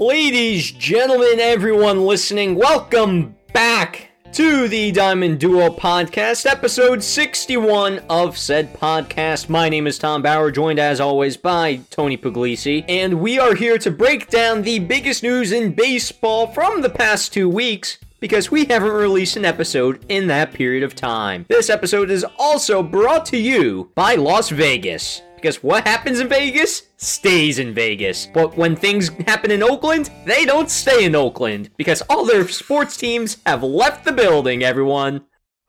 Ladies, gentlemen, everyone listening, welcome back to the Diamond Duo podcast, episode 61 of said podcast. My name is Tom Bauer, joined as always by Tony Puglisi, and we are here to break down the biggest news in baseball from the past two weeks because we haven't released an episode in that period of time. This episode is also brought to you by Las Vegas. Because what happens in Vegas stays in Vegas. But when things happen in Oakland, they don't stay in Oakland. Because all their sports teams have left the building, everyone.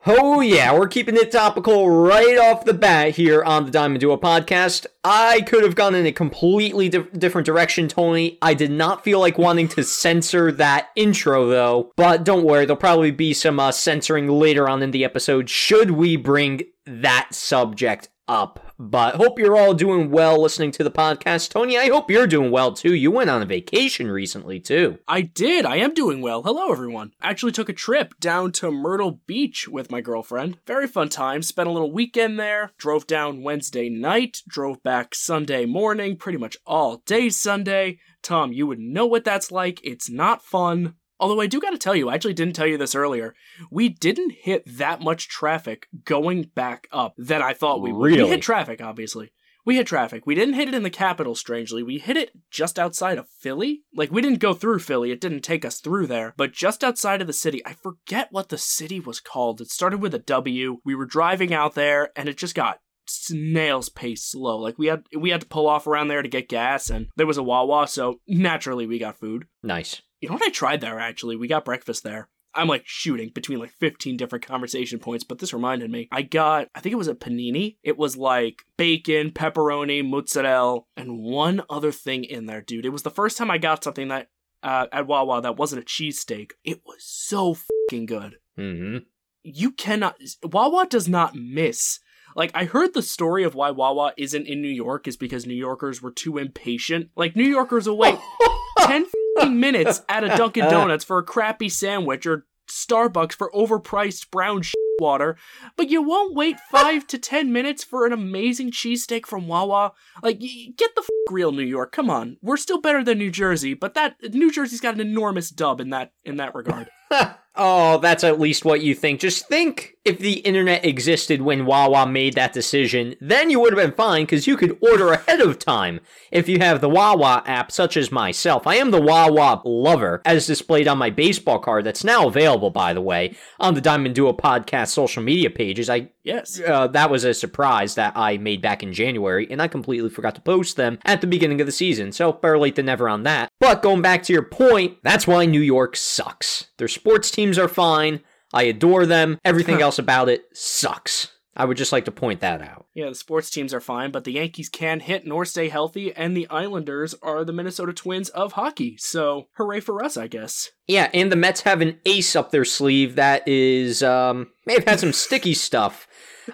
Oh, yeah, we're keeping it topical right off the bat here on the Diamond Duo podcast. I could have gone in a completely di- different direction, Tony. I did not feel like wanting to censor that intro, though. But don't worry, there'll probably be some uh, censoring later on in the episode should we bring that subject up. But hope you're all doing well listening to the podcast. Tony, I hope you're doing well too. You went on a vacation recently too. I did. I am doing well. Hello, everyone. I actually took a trip down to Myrtle Beach with my girlfriend. Very fun time. Spent a little weekend there. Drove down Wednesday night. Drove back Sunday morning. Pretty much all day Sunday. Tom, you would know what that's like. It's not fun. Although I do gotta tell you, I actually didn't tell you this earlier. We didn't hit that much traffic going back up that I thought we would. Really? We hit traffic, obviously. We hit traffic. We didn't hit it in the capital, strangely. We hit it just outside of Philly. Like, we didn't go through Philly. It didn't take us through there. But just outside of the city, I forget what the city was called. It started with a W. We were driving out there, and it just got snail's pace slow. Like we had we had to pull off around there to get gas and there was a Wawa, so naturally we got food. Nice. You know what I tried there actually? We got breakfast there. I'm like shooting between like 15 different conversation points, but this reminded me. I got, I think it was a panini. It was like bacon, pepperoni, mozzarella, and one other thing in there, dude. It was the first time I got something that uh, at Wawa that wasn't a cheesesteak. It was so fucking good. Mm-hmm. You cannot, Wawa does not miss. Like, I heard the story of why Wawa isn't in New York is because New Yorkers were too impatient. Like, New Yorkers will wait 10 minutes at a Dunkin' uh, Donuts for a crappy sandwich or Starbucks for overpriced brown shit water, but you won't wait 5 to 10 minutes for an amazing cheesesteak from Wawa. Like, get the f- real New York. Come on. We're still better than New Jersey, but that New Jersey's got an enormous dub in that in that regard. oh, that's at least what you think. Just think if the internet existed when Wawa made that decision, then you would have been fine because you could order ahead of time if you have the Wawa app, such as myself. I am the Wawa lover, as displayed on my baseball card that's now available, by the way, on the Diamond Duo podcast social media pages. I Yes. uh, that was a surprise that I made back in January, and I completely forgot to post them at the beginning of the season, so better late than never on that. But going back to your point, that's why New York sucks. Their sports teams are fine. I adore them. Everything else about it sucks. I would just like to point that out. Yeah, the sports teams are fine, but the Yankees can hit nor stay healthy, and the Islanders are the Minnesota Twins of hockey. So, hooray for us, I guess. Yeah, and the Mets have an ace up their sleeve that is, um, may have had some sticky stuff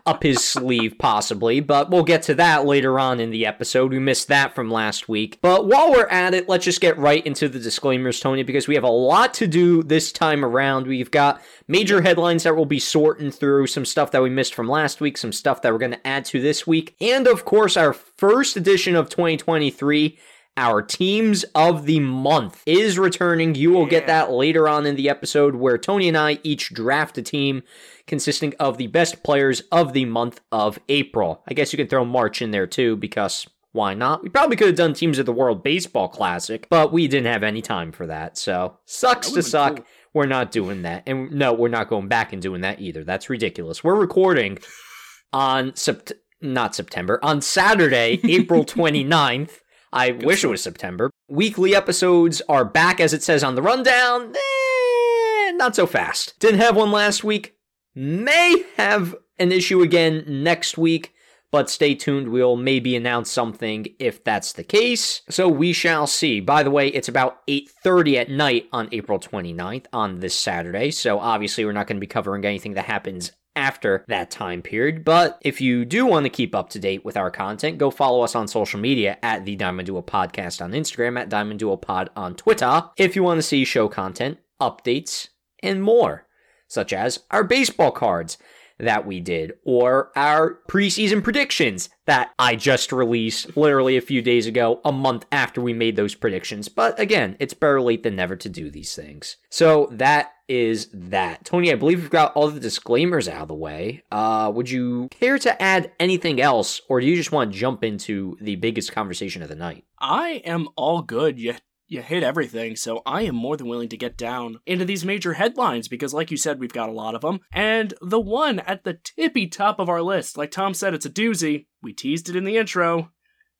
up his sleeve, possibly, but we'll get to that later on in the episode. We missed that from last week. But while we're at it, let's just get right into the disclaimers, Tony, because we have a lot to do this time around. We've got major headlines that we'll be sorting through, some stuff that we missed from last week, some stuff that we're going to add to this week, and of course, our first edition of 2023 our teams of the month is returning. You will get that later on in the episode where Tony and I each draft a team consisting of the best players of the month of April. I guess you can throw March in there too because why not? We probably could have done teams of the World Baseball Classic, but we didn't have any time for that. So, sucks to suck. cool. We're not doing that. And no, we're not going back and doing that either. That's ridiculous. We're recording on Sept- not September, on Saturday, April 29th. I wish it was September. Weekly episodes are back as it says on the rundown. Eh, not so fast. Didn't have one last week. May have an issue again next week, but stay tuned. We'll maybe announce something if that's the case. So we shall see. By the way, it's about 8:30 at night on April 29th on this Saturday. So obviously we're not going to be covering anything that happens after that time period. But if you do want to keep up to date with our content, go follow us on social media at the Diamond Duo Podcast on Instagram, at Diamond Duo Pod on Twitter, if you want to see show content, updates, and more, such as our baseball cards. That we did, or our preseason predictions that I just released literally a few days ago, a month after we made those predictions. But again, it's better late than never to do these things. So that is that. Tony, I believe we've got all the disclaimers out of the way. Uh, would you care to add anything else, or do you just want to jump into the biggest conversation of the night? I am all good. You you hit everything, so I am more than willing to get down into these major headlines because, like you said, we've got a lot of them. And the one at the tippy top of our list, like Tom said, it's a doozy. We teased it in the intro.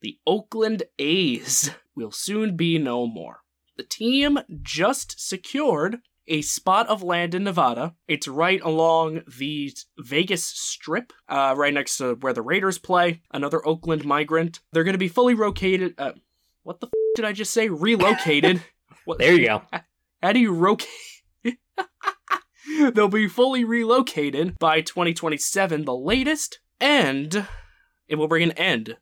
The Oakland A's will soon be no more. The team just secured a spot of land in Nevada. It's right along the Vegas Strip, uh, right next to where the Raiders play. Another Oakland migrant. They're going to be fully located. Uh, what the f- did I just say? Relocated. what? There you go. How do you locate? They'll be fully relocated by 2027, the latest, and it will bring an end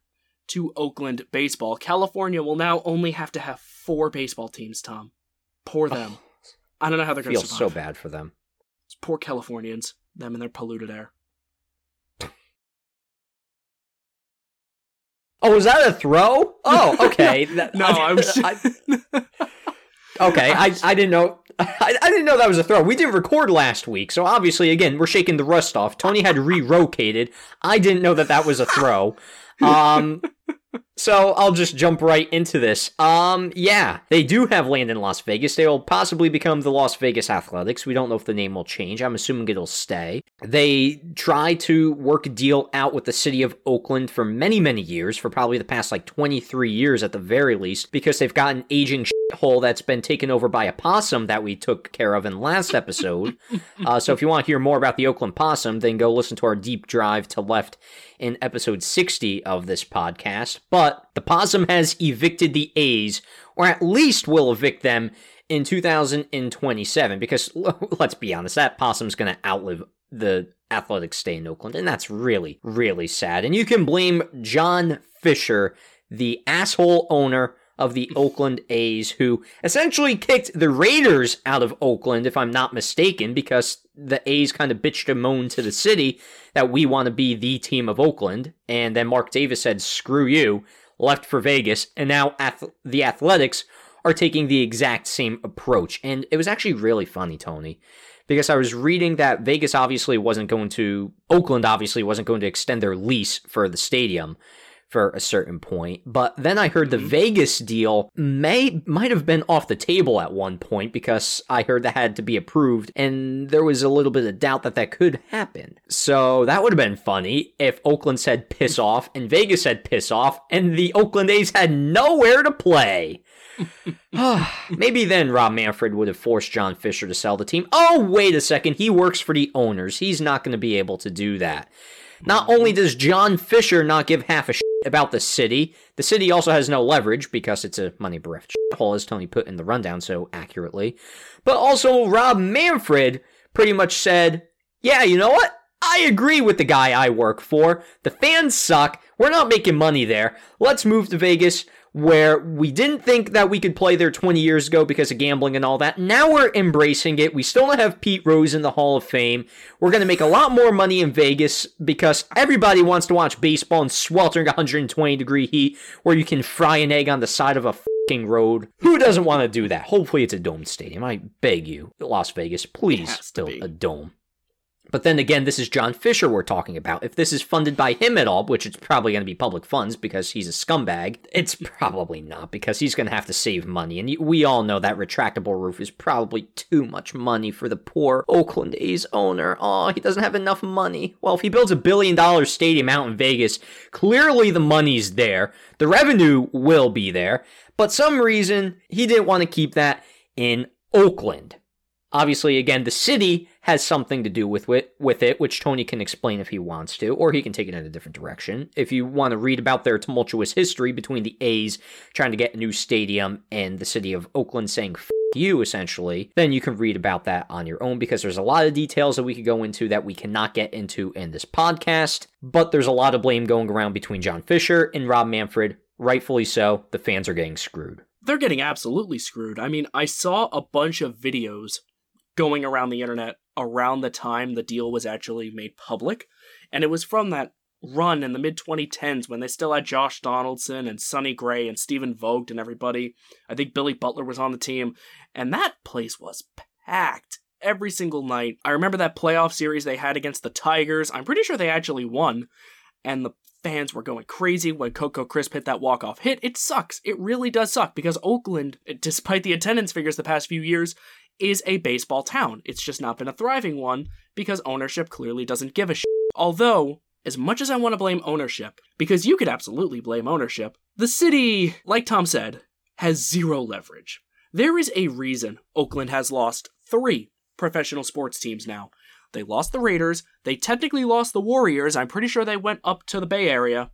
to Oakland baseball. California will now only have to have four baseball teams. Tom, poor them. I don't know how they're going to Feels survive. so bad for them. It's poor Californians, them and their polluted air. Oh, was that a throw? Oh, okay. That- No, I was. I- okay, I, I didn't know. I, I didn't know that was a throw. We didn't record last week, so obviously, again, we're shaking the rust off. Tony had relocated. I didn't know that that was a throw. Um, so I'll just jump right into this. Um, yeah, they do have land in Las Vegas. They will possibly become the Las Vegas Athletics. We don't know if the name will change. I'm assuming it'll stay. They try to work a deal out with the city of Oakland for many, many years, for probably the past like 23 years at the very least, because they've got an aging hole that's been taken over by a possum that we took care of in last episode. uh, so if you want to hear more about the Oakland possum, then go listen to our deep drive to left in episode 60 of this podcast. But the possum has evicted the A's, or at least will evict them in 2027, because let's be honest, that possum's going to outlive the athletics stay in Oakland, and that's really, really sad. And you can blame John Fisher, the asshole owner of the Oakland A's, who essentially kicked the Raiders out of Oakland, if I'm not mistaken, because the A's kind of bitched and moaned to the city that we want to be the team of Oakland. And then Mark Davis said, screw you, left for Vegas. And now ath- the Athletics are taking the exact same approach. And it was actually really funny, Tony, because I was reading that Vegas obviously wasn't going to, Oakland obviously wasn't going to extend their lease for the stadium for a certain point. But then I heard the mm-hmm. Vegas deal may might have been off the table at one point because I heard that had to be approved and there was a little bit of doubt that that could happen. So that would have been funny if Oakland said piss off and Vegas said piss off and the Oakland A's had nowhere to play. Maybe then Rob Manfred would have forced John Fisher to sell the team. Oh, wait a second. He works for the owners. He's not going to be able to do that. Not only mm-hmm. does John Fisher not give half a shit about the city, the city also has no leverage because it's a money bereft hole, as Tony put in the rundown so accurately. But also, Rob Manfred pretty much said, Yeah, you know what? I agree with the guy I work for. The fans suck. We're not making money there. Let's move to Vegas where we didn't think that we could play there 20 years ago because of gambling and all that. Now we're embracing it. We still don't have Pete Rose in the Hall of Fame. We're going to make a lot more money in Vegas because everybody wants to watch baseball in sweltering 120 degree heat where you can fry an egg on the side of a fucking road. Who doesn't want to do that? Hopefully it's a domed stadium. I beg you, Las Vegas, please build a dome. But then again, this is John Fisher we're talking about. If this is funded by him at all, which it's probably going to be public funds because he's a scumbag, it's probably not because he's going to have to save money. And we all know that retractable roof is probably too much money for the poor Oakland A's owner. Oh, he doesn't have enough money. Well, if he builds a billion dollar stadium out in Vegas, clearly the money's there. The revenue will be there. But some reason he didn't want to keep that in Oakland. Obviously, again, the city has something to do with it, with it, which Tony can explain if he wants to, or he can take it in a different direction. If you want to read about their tumultuous history between the A's trying to get a new stadium and the city of Oakland saying F- you, essentially, then you can read about that on your own because there's a lot of details that we could go into that we cannot get into in this podcast. But there's a lot of blame going around between John Fisher and Rob Manfred. Rightfully so. The fans are getting screwed. They're getting absolutely screwed. I mean, I saw a bunch of videos going around the internet around the time the deal was actually made public. And it was from that run in the mid 2010s when they still had Josh Donaldson and Sonny Gray and Stephen Vogt and everybody. I think Billy Butler was on the team, and that place was packed every single night. I remember that playoff series they had against the Tigers. I'm pretty sure they actually won, and the fans were going crazy when Coco Crisp hit that walk-off hit. It sucks. It really does suck because Oakland, despite the attendance figures the past few years, is a baseball town. It's just not been a thriving one because ownership clearly doesn't give a shit. Although, as much as I want to blame ownership, because you could absolutely blame ownership, the city, like Tom said, has zero leverage. There is a reason Oakland has lost three professional sports teams now. They lost the Raiders. They technically lost the Warriors. I'm pretty sure they went up to the Bay Area.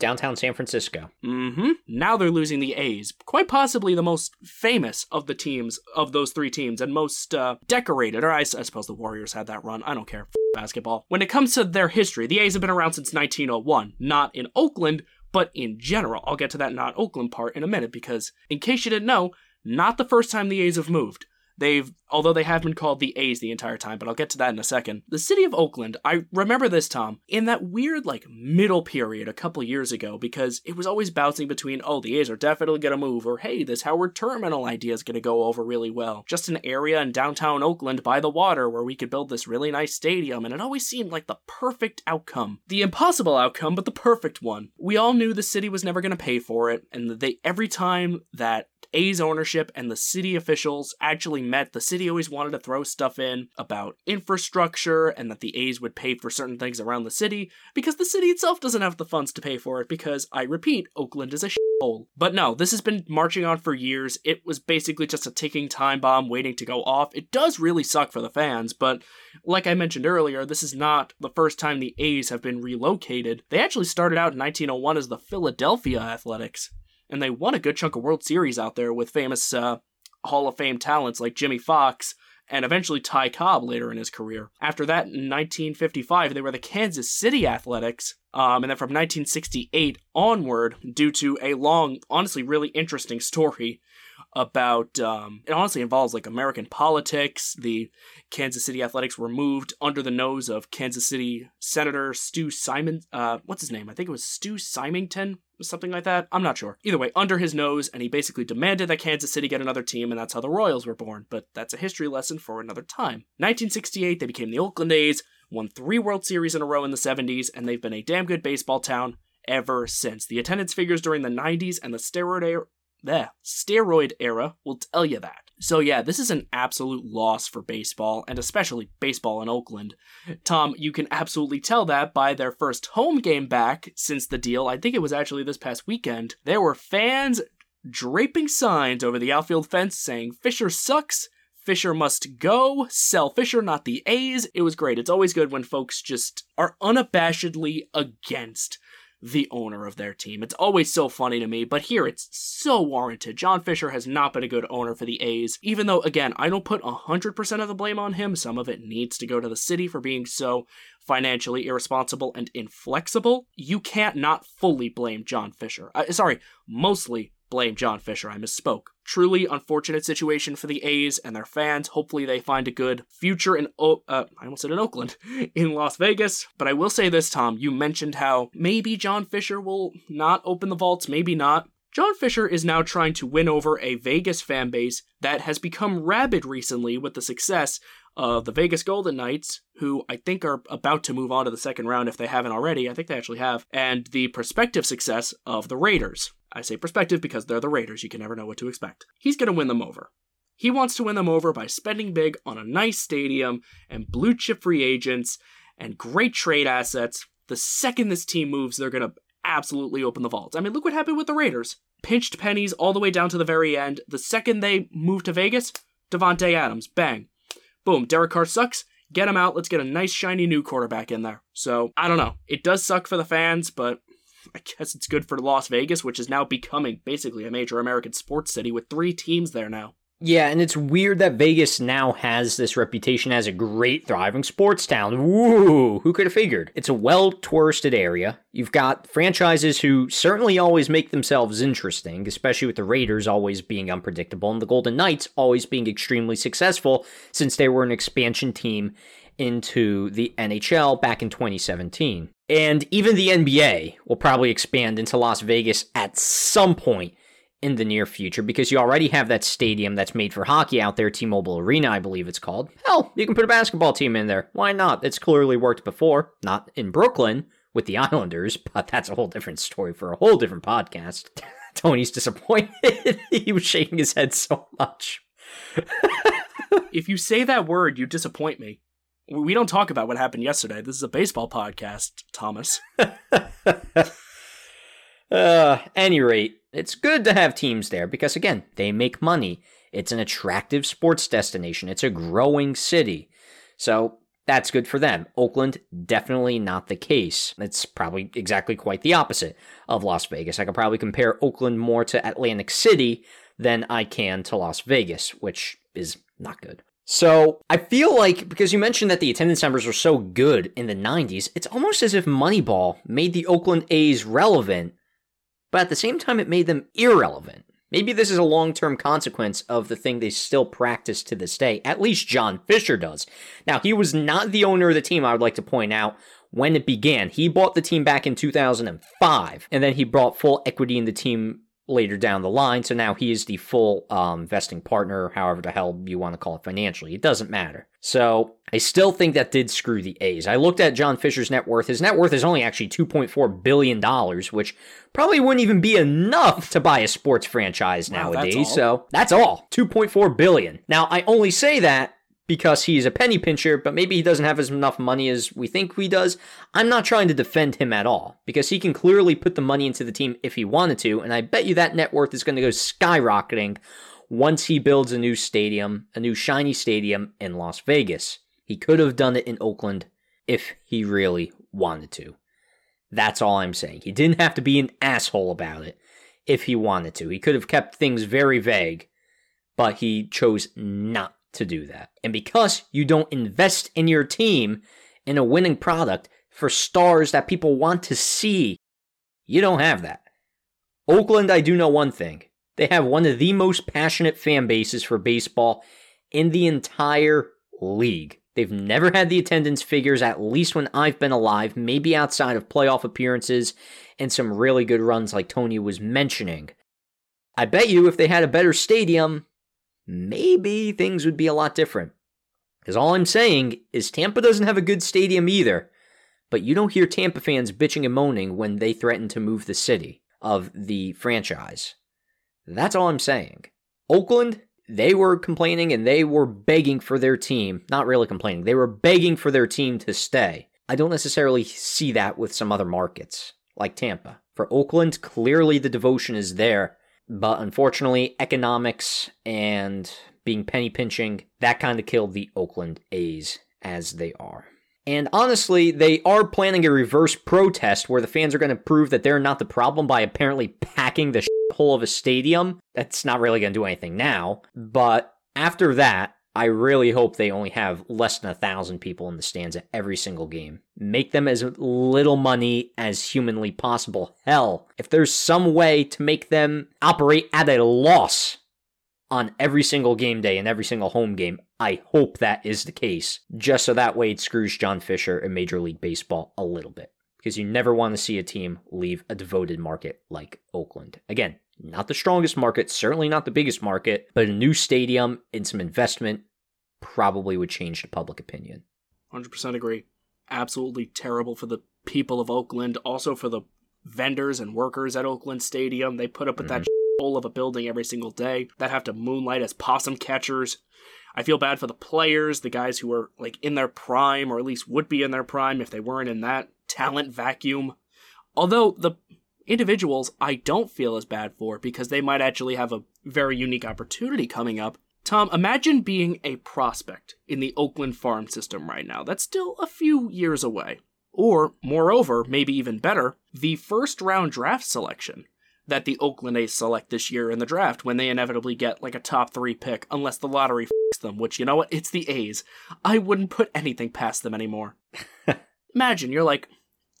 Downtown San Francisco. Mm-hmm. Now they're losing the A's, quite possibly the most famous of the teams of those three teams, and most uh, decorated. Or I, I, suppose the Warriors had that run. I don't care. F- basketball. When it comes to their history, the A's have been around since 1901. Not in Oakland, but in general. I'll get to that not Oakland part in a minute because, in case you didn't know, not the first time the A's have moved. They've, although they have been called the A's the entire time, but I'll get to that in a second. The city of Oakland, I remember this, Tom, in that weird, like, middle period a couple years ago, because it was always bouncing between, oh, the A's are definitely gonna move, or hey, this Howard Terminal idea is gonna go over really well. Just an area in downtown Oakland by the water where we could build this really nice stadium, and it always seemed like the perfect outcome. The impossible outcome, but the perfect one. We all knew the city was never gonna pay for it, and they, every time that A's ownership and the city officials actually met. The city always wanted to throw stuff in about infrastructure and that the A's would pay for certain things around the city because the city itself doesn't have the funds to pay for it because, I repeat, Oakland is a shithole. But no, this has been marching on for years. It was basically just a ticking time bomb waiting to go off. It does really suck for the fans, but like I mentioned earlier, this is not the first time the A's have been relocated. They actually started out in 1901 as the Philadelphia Athletics and they won a good chunk of World Series out there with famous uh, Hall of Fame talents like Jimmie Foxx and eventually Ty Cobb later in his career. After that, in 1955, they were the Kansas City Athletics. Um, and then from 1968 onward, due to a long, honestly, really interesting story about um, it honestly involves like American politics. The Kansas City Athletics were moved under the nose of Kansas City Senator Stu Simon. Uh, what's his name? I think it was Stu Symington, something like that. I'm not sure. Either way, under his nose, and he basically demanded that Kansas City get another team, and that's how the Royals were born. But that's a history lesson for another time. 1968, they became the Oakland A's, won three World Series in a row in the 70s, and they've been a damn good baseball town ever since. The attendance figures during the 90s and the steroid era, the steroid era will tell you that. So yeah, this is an absolute loss for baseball, and especially baseball in Oakland. Tom, you can absolutely tell that by their first home game back since the deal. I think it was actually this past weekend. There were fans draping signs over the outfield fence saying Fisher sucks. Fisher must go. Sell Fisher, not the A's. It was great. It's always good when folks just are unabashedly against the owner of their team. It's always so funny to me, but here it's so warranted. John Fisher has not been a good owner for the A's, even though, again, I don't put 100% of the blame on him. Some of it needs to go to the city for being so financially irresponsible and inflexible. You can't not fully blame John Fisher. Uh, sorry, mostly blame John Fisher. I misspoke. Truly unfortunate situation for the A's and their fans. Hopefully, they find a good future in o- uh, I almost said in Oakland, in Las Vegas. But I will say this, Tom. You mentioned how maybe John Fisher will not open the vaults, maybe not. John Fisher is now trying to win over a Vegas fan base that has become rabid recently with the success of the Vegas Golden Knights, who I think are about to move on to the second round if they haven't already. I think they actually have, and the prospective success of the Raiders. I say perspective because they're the Raiders, you can never know what to expect. He's going to win them over. He wants to win them over by spending big on a nice stadium and blue chip free agents and great trade assets. The second this team moves, they're going to absolutely open the vaults. I mean, look what happened with the Raiders. Pinched pennies all the way down to the very end. The second they move to Vegas, Davante Adams, bang. Boom, Derek Carr sucks. Get him out. Let's get a nice, shiny new quarterback in there. So, I don't know. It does suck for the fans, but I guess it's good for Las Vegas, which is now becoming basically a major American sports city with three teams there now. Yeah, and it's weird that Vegas now has this reputation as a great thriving sports town. Woo! Who could have figured? It's a well touristed area. You've got franchises who certainly always make themselves interesting, especially with the Raiders always being unpredictable and the Golden Knights always being extremely successful since they were an expansion team into the NHL back in 2017. And even the NBA will probably expand into Las Vegas at some point in the near future because you already have that stadium that's made for hockey out there, T Mobile Arena, I believe it's called. Hell, you can put a basketball team in there. Why not? It's clearly worked before. Not in Brooklyn with the Islanders, but that's a whole different story for a whole different podcast. Tony's disappointed. he was shaking his head so much. if you say that word, you disappoint me. We don't talk about what happened yesterday. This is a baseball podcast, Thomas. uh, any rate, it's good to have teams there because, again, they make money. It's an attractive sports destination, it's a growing city. So that's good for them. Oakland, definitely not the case. It's probably exactly quite the opposite of Las Vegas. I could probably compare Oakland more to Atlantic City than I can to Las Vegas, which is not good. So I feel like because you mentioned that the attendance numbers were so good in the 90s, it's almost as if Moneyball made the Oakland A's relevant but at the same time, it made them irrelevant. Maybe this is a long term consequence of the thing they still practice to this day. At least John Fisher does. Now, he was not the owner of the team, I would like to point out, when it began. He bought the team back in 2005, and then he brought full equity in the team later down the line. So now he is the full um, vesting partner, however the hell you want to call it financially. It doesn't matter. So I still think that did screw the A's. I looked at John Fisher's net worth. His net worth is only actually $2.4 billion, which probably wouldn't even be enough to buy a sports franchise wow, nowadays. That's so that's all. 2.4 billion. Now I only say that because he's a penny pincher, but maybe he doesn't have as enough money as we think he does. I'm not trying to defend him at all because he can clearly put the money into the team if he wanted to, and I bet you that net worth is going to go skyrocketing once he builds a new stadium, a new shiny stadium in Las Vegas. He could have done it in Oakland if he really wanted to. That's all I'm saying. He didn't have to be an asshole about it if he wanted to. He could have kept things very vague, but he chose not to do that. And because you don't invest in your team in a winning product for stars that people want to see, you don't have that. Oakland, I do know one thing. They have one of the most passionate fan bases for baseball in the entire league. They've never had the attendance figures, at least when I've been alive, maybe outside of playoff appearances and some really good runs like Tony was mentioning. I bet you if they had a better stadium, maybe things would be a lot different. Because all I'm saying is Tampa doesn't have a good stadium either, but you don't hear Tampa fans bitching and moaning when they threaten to move the city of the franchise. That's all I'm saying. Oakland, they were complaining and they were begging for their team, not really complaining, they were begging for their team to stay. I don't necessarily see that with some other markets, like Tampa. For Oakland, clearly the devotion is there but unfortunately, economics and being penny pinching, that kind of killed the Oakland A's as they are. And honestly, they are planning a reverse protest where the fans are going to prove that they're not the problem by apparently packing the hole of a stadium. That's not really going to do anything now. But after that, I really hope they only have less than a thousand people in the stands at every single game. Make them as little money as humanly possible. Hell, if there's some way to make them operate at a loss on every single game day and every single home game, I hope that is the case. Just so that way it screws John Fisher and Major League Baseball a little bit. Because you never want to see a team leave a devoted market like Oakland. Again, not the strongest market, certainly not the biggest market, but a new stadium and some investment probably would change the public opinion. 100% agree. Absolutely terrible for the people of Oakland, also for the vendors and workers at Oakland Stadium. They put up with mm-hmm. that hole of a building every single day that have to moonlight as possum catchers. I feel bad for the players, the guys who are like in their prime or at least would be in their prime if they weren't in that talent vacuum. Although the individuals I don't feel as bad for because they might actually have a very unique opportunity coming up. Tom, imagine being a prospect in the Oakland farm system right now. That's still a few years away. Or, moreover, maybe even better, the first round draft selection. that the Oakland A's select this year in the draft when they inevitably get like a top three pick, unless the lottery f them, which you know what? It's the A's. I wouldn't put anything past them anymore. Imagine you're like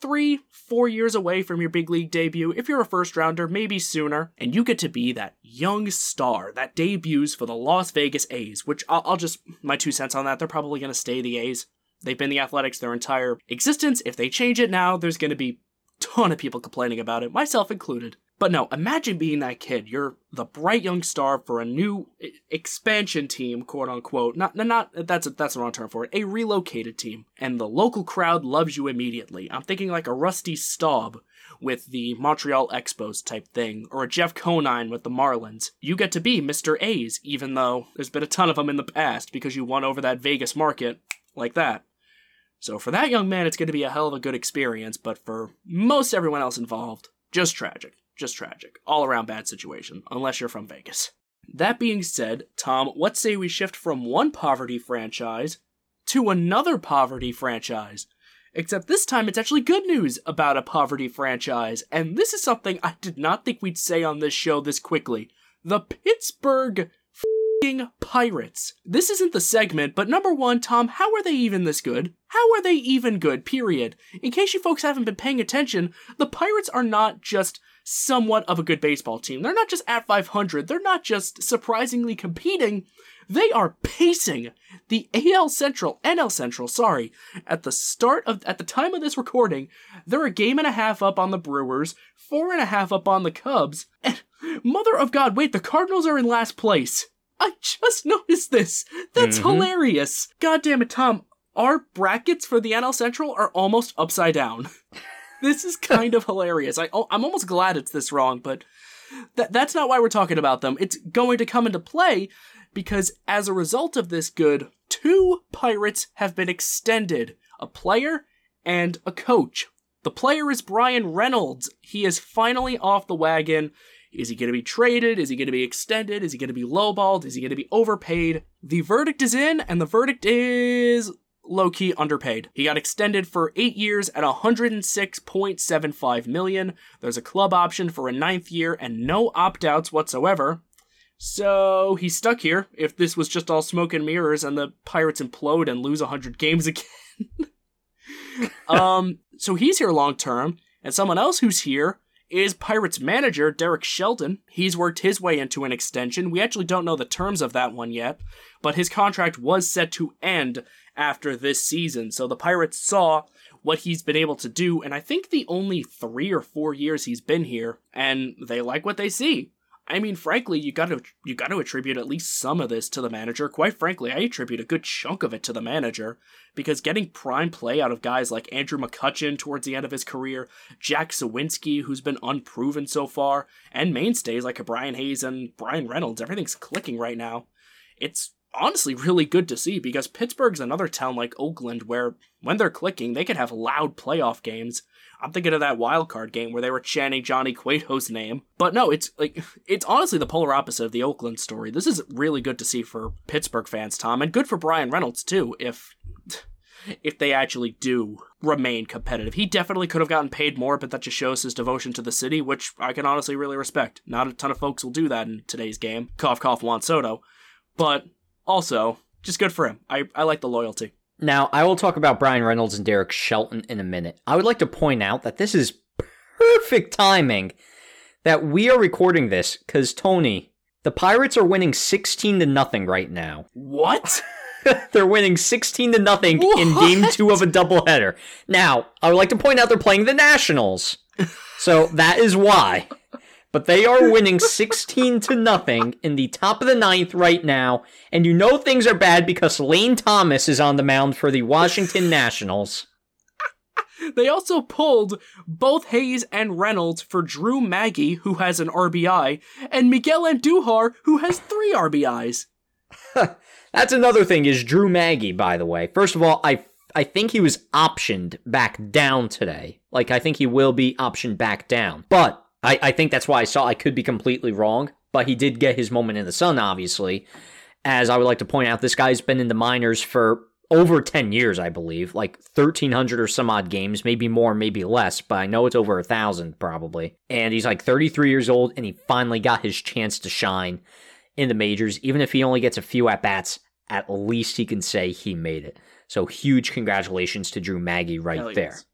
three, four years away from your big league debut, if you're a first rounder, maybe sooner, and you get to be that young star that debuts for the Las Vegas A's, which I'll, I'll just, my two cents on that, they're probably going to stay the A's. They've been the Athletics their entire existence. If they change it now, there's going to be ton of people complaining about it, myself included. But no, imagine being that kid. You're the bright young star for a new expansion team, quote unquote. Not, not that's a, that's the wrong term for it. A relocated team, and the local crowd loves you immediately. I'm thinking like a Rusty Staub with the Montreal Expos type thing, or a Jeff Conine with the Marlins. You get to be Mr. A's, even though there's been a ton of them in the past because you won over that Vegas market like that. So for that young man, it's going to be a hell of a good experience, but for most everyone else involved, just tragic. Just tragic. All around bad situation, unless you're from Vegas. That being said, Tom, let's say we shift from one poverty franchise to another poverty franchise. Except this time it's actually good news about a poverty franchise, and this is something I did not think we'd say on this show this quickly. The Pittsburgh Pirates. This isn't the segment, but number one, Tom, how are they even this good? How are they even good, period? In case you folks haven't been paying attention, the Pirates are not just somewhat of a good baseball team. They're not just at 500, they're not just surprisingly competing, they are pacing the AL Central, NL Central, sorry, at the start of, at the time of this recording, they're a game and a half up on the Brewers, four and a half up on the Cubs, and mother of God, wait, the Cardinals are in last place. I just noticed this. That's mm-hmm. hilarious. God damn it, Tom. Our brackets for the NL Central are almost upside down. this is kind of hilarious. I, oh, I'm almost glad it's this wrong, but th- that's not why we're talking about them. It's going to come into play because as a result of this good, two Pirates have been extended a player and a coach. The player is Bryan Reynolds. He is finally off the wagon. Is he going to be traded? Is he going to be extended? Is he going to be lowballed? Is he going to be overpaid? The verdict is in, and the verdict is low key underpaid. He got extended for eight years at 106.75 million. There's a club option for a ninth year and no opt outs whatsoever. So he's stuck here. If this was just all smoke and mirrors and the Pirates implode and lose 100 games again. um, so he's here long term, and someone else who's here is Pirates manager Derek Shelton. He's worked his way into an extension. We actually don't know the terms of that one yet, but his contract was set to end after this season. So the Pirates saw what he's been able to do, and I think the only three or four years he's been here, and they like what they see. I mean, frankly, you got to you got to attribute at least some of this to the manager. Quite frankly, I attribute a good chunk of it to the manager because getting prime play out of guys like Andrew McCutchen towards the end of his career, Jack Suwinski, who's been unproven so far, and mainstays like Brian Hayes and Bryan Reynolds, everything's clicking right now. It's honestly really good to see because Pittsburgh's another town like Oakland where when they're clicking, they can have loud playoff games. I'm thinking of that wild card game where they were chanting Johnny Cueto's name. But no, it's like it's honestly the polar opposite of the Oakland story. This is really good to see for Pittsburgh fans, Tom, and good for Bryan Reynolds too, if if they actually do remain competitive. He definitely could have gotten paid more, but that just shows his devotion to the city, which I can honestly really respect. Not a ton of folks will do that in today's game. Cough cough Juan Soto. But also, just good for him. I, I like the loyalty. Now, I will talk about Bryan Reynolds and Derek Shelton in a minute. I would like to point out that this is perfect timing that we are recording this because, Tony, the Pirates are winning 16 to nothing right now. What? they're winning 16 to nothing what? in game two of a doubleheader. Now, I would like to point out they're playing the Nationals. So that is why but they are winning 16 to nothing in the top of the ninth right now. And you know things are bad because Lane Thomas is on the mound for the Washington Nationals. They also pulled both Hayes and Reynolds for Drew Maggi, who has an RBI, and Miguel Andujar, who has three RBIs. That's another thing is Drew Maggi, by the way. First of all, I I think he was optioned back down today. Like I think he will be optioned back down. But I, I think that's why I saw I could be completely wrong, but he did get his moment in the sun, obviously. As I would like to point out, this guy's been in the minors for over 10 years, I believe, like 1,300 or some odd games, maybe more, maybe less, but I know it's over a 1,000 probably. And he's like 33 years old, and he finally got his chance to shine in the majors. Even if he only gets a few at bats, at least he can say he made it. So huge congratulations to Drew Maggi right Hell there. yes.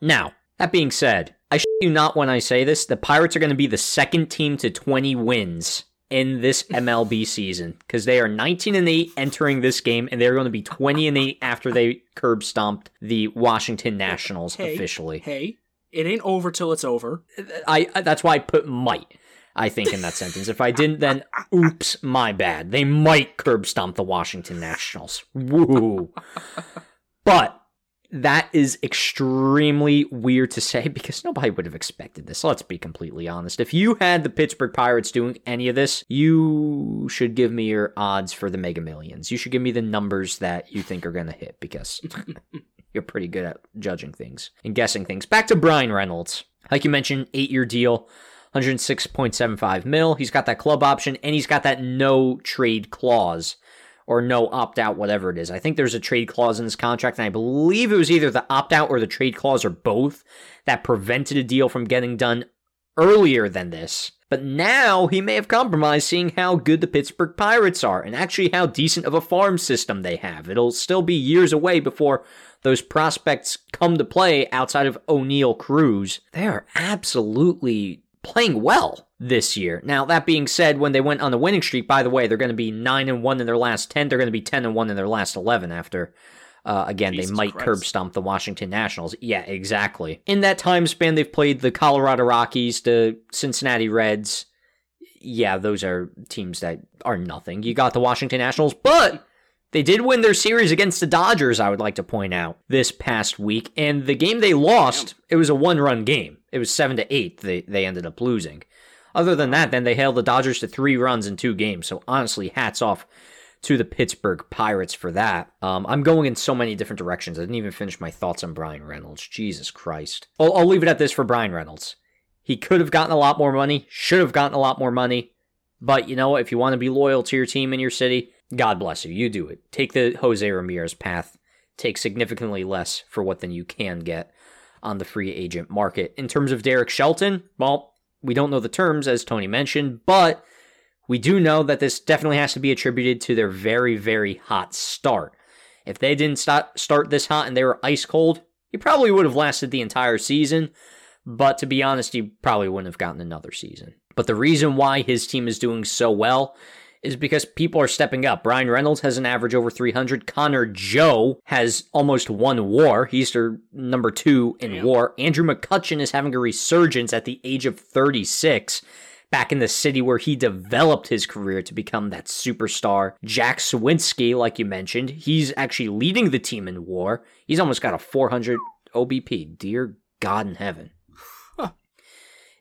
Now, that being said, I shit you not when I say this, the Pirates are going to be the second team to 20 wins in this MLB season because they are 19 and 8 entering this game and they're going to be 20 and 8 after they curb stomped the Washington Nationals Hey, officially. Hey, it ain't over till it's over. I I- that's why I put might. I think in that sentence. If I didn't, then oops, my bad. They might curb stomp the Washington Nationals. Woo. But that is extremely weird to say because nobody would have expected this. Let's be completely honest. If you had the Pittsburgh Pirates doing any of this, you should give me your odds for the Mega Millions. You should give me the numbers that you think are going to hit because you're pretty good at judging things and guessing things. Back to Bryan Reynolds. Like you mentioned, eight year deal, 106.75 mil. He's got that club option and he's got that no trade clause or no opt out, whatever it is. I think there's a trade clause in this contract, and I believe it was either the opt out or the trade clause or both that prevented a deal from getting done earlier than this. But now he may have compromised seeing how good the Pittsburgh Pirates are and actually how decent of a farm system they have. It'll still be years away before those prospects come to play outside of Oneil Cruz. They are absolutely playing well this year. Now, that being said, when they went on the winning streak, by the way, they're going to be 9 and 1 in their last 10. They're going to be 10 and 1 in their last 11 after uh, again, Jesus they might Christ. curb stomp the Washington Nationals. Yeah, exactly. In that time span, they've played the Colorado Rockies, the Cincinnati Reds. Yeah, those are teams that are nothing. You got the Washington Nationals, but they did win their series against the Dodgers, I would like to point out, this past week. And the game they lost, it was a one run game. It was 7 to 8 they, they ended up losing. Other than that, then they held the Dodgers to three runs in two games. So honestly, hats off to the Pittsburgh Pirates for that. Um, I'm going in so many different directions. I didn't even finish my thoughts on Bryan Reynolds. Jesus Christ. I'll, I'll leave it at this for Bryan Reynolds. He could have gotten a lot more money, should have gotten a lot more money. But you know, if you want to be loyal to your team and your city, God bless you. You do it. Take the Jose Ramirez path. Take significantly less for what than you can get on the free agent market. In terms of Derek Shelton, well, we don't know the terms, as Tony mentioned, but we do know that this definitely has to be attributed to their very, very hot start. If they didn't start, this hot and they were ice cold, he probably would have lasted the entire season. But to be honest, he probably wouldn't have gotten another season. But the reason why his team is doing so well is because people are stepping up. Bryan Reynolds has an average over 300. Connor Joe has almost one war. He's their number two in Damn. war. Andrew McCutchen is having a resurgence at the age of 36 back in the city where he developed his career to become that superstar. Jack Suwinski, like you mentioned, he's actually leading the team in war. He's almost got a 400 OBP. Dear God in heaven.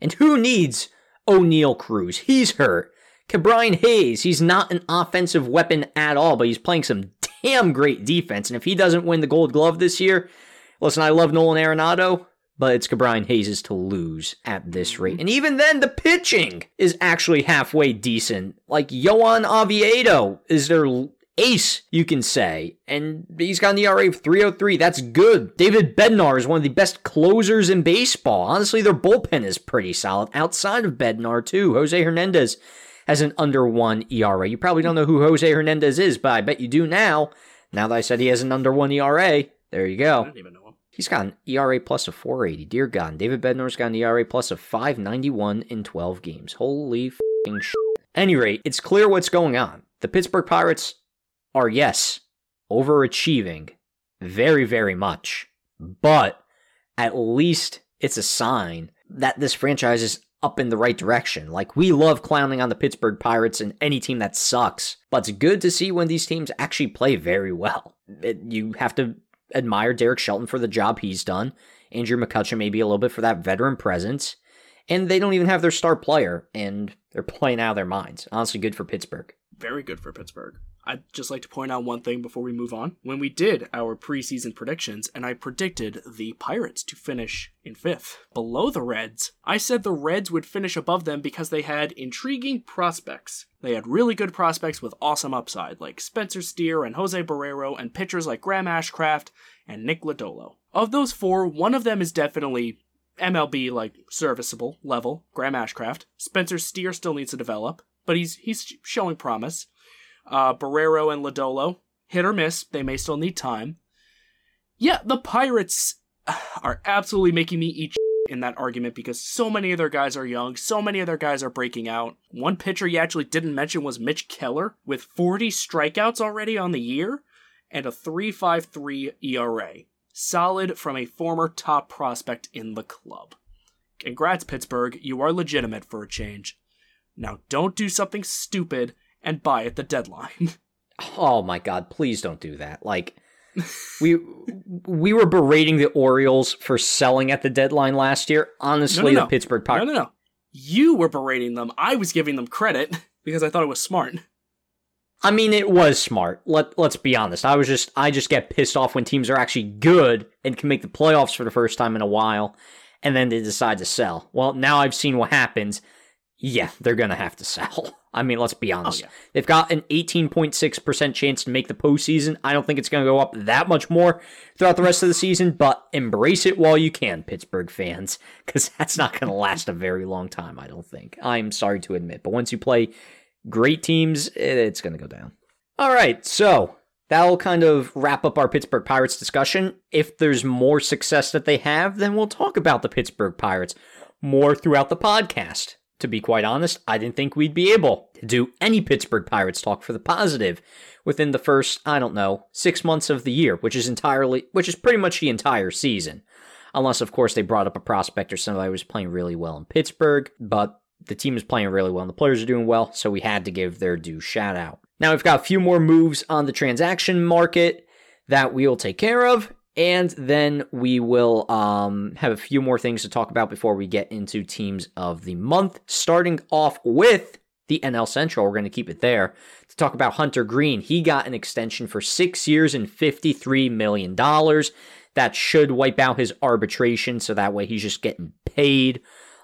And who needs Oneil Cruz? He's hurt. Ke'Bryan Hayes, he's not an offensive weapon at all, but he's playing some damn great defense. And if he doesn't win the gold glove this year, listen, I love Nolan Arenado, but it's Ke'Bryan Hayes' to lose at this mm-hmm. rate. And even then, the pitching is actually halfway decent. Like Johan Oviedo is their ace, you can say. And he's got an ERA of 303. That's good. David Bednar is one of the best closers in baseball. Honestly, their bullpen is pretty solid outside of Bednar, too. Jose Hernandez has an under one ERA. You probably don't know who Jose Hernandez is, but I bet you do now. Now that I said he has an under one ERA, there you go. I go. don't even know him. He's got an ERA plus of 480. Dear God. David Bednar's got an ERA plus of 591 in 12 games. Holy fing shit. Any rate, it's clear what's going on. The Pittsburgh Pirates are, yes, overachieving very, very much. But at least it's a sign that this franchise is up in the right direction. Like, we love clowning on the Pittsburgh Pirates and any team that sucks, but it's good to see when these teams actually play very well. It- you have to admire Derek Shelton for the job he's done, Andrew McCutchen maybe a little bit for that veteran presence, and they don't even have their star player, and they're playing out of their minds. Honestly, good for Pittsburgh. Very good for Pittsburgh. I'd just like to point out one thing before we move on. When we did our preseason predictions, and I predicted the Pirates to finish in fifth, below the Reds, I said the Reds would finish above them because they had intriguing prospects. They had really good prospects with awesome upside, like Spencer Steer and Jose Barrero, and pitchers like Graham Ashcraft and Nick Lodolo. Of those four, one of them is definitely MLB like serviceable level, Graham Ashcraft. Spencer Steer still needs to develop, but he's he's showing promise. Uh, Barrero and Lodolo, hit or miss, they may still need time. Yeah, the Pirates are absolutely making me eat in that argument because so many of their guys are young, so many of their guys are breaking out. One pitcher you actually didn't mention was Mitch Keller with 40 strikeouts already on the year and a 3.53 ERA. Solid from a former top prospect in the club. Congrats, Pittsburgh. You are legitimate for a change. Now, don't do something stupid and buy at the deadline. Oh my god, please don't do that. Like we we were berating the Orioles for selling at the deadline last year. Honestly, No, no, no. the Pittsburgh Pirates. no, no. No. You were berating them. I was giving them credit because I thought it was smart. I mean, it was smart. Let Let's be honest. I was just I just get pissed off when teams are actually good and can make the playoffs for the first time in a while, and then they decide to sell. Well, now I've seen what happens. Yeah, they're gonna have to sell. I mean, let's be honest. Oh, yeah. They've got an 18.6% chance to make the postseason. I don't think it's going to go up that much more throughout the rest of the season, but embrace it while you can, Pittsburgh fans, because that's not going to last a very long time, I don't think. I'm sorry to admit, but once you play great teams, it's going to go down. All right, so that'll kind of wrap up our Pittsburgh Pirates discussion. If there's more success that they have, then we'll talk about the Pittsburgh Pirates more throughout the podcast. To be quite honest, I didn't think we'd be able to do any Pittsburgh Pirates talk for the positive within the first, I don't know, six months of the year, which is entirely, which is pretty much the entire season. Unless, of course, they brought up a prospect or somebody was playing really well in Pittsburgh, but the team is playing really well and the players are doing well, so we had to give their due shout out. Now we've got a few more moves on the transaction market that we will take care of, and then we will um, have a few more things to talk about before we get into teams of the month. Starting off with the NL Central, we're going to keep it there to talk about Hunter Greene. He got an extension for six years and $53 million. That should wipe out his arbitration, so that way he's just getting paid.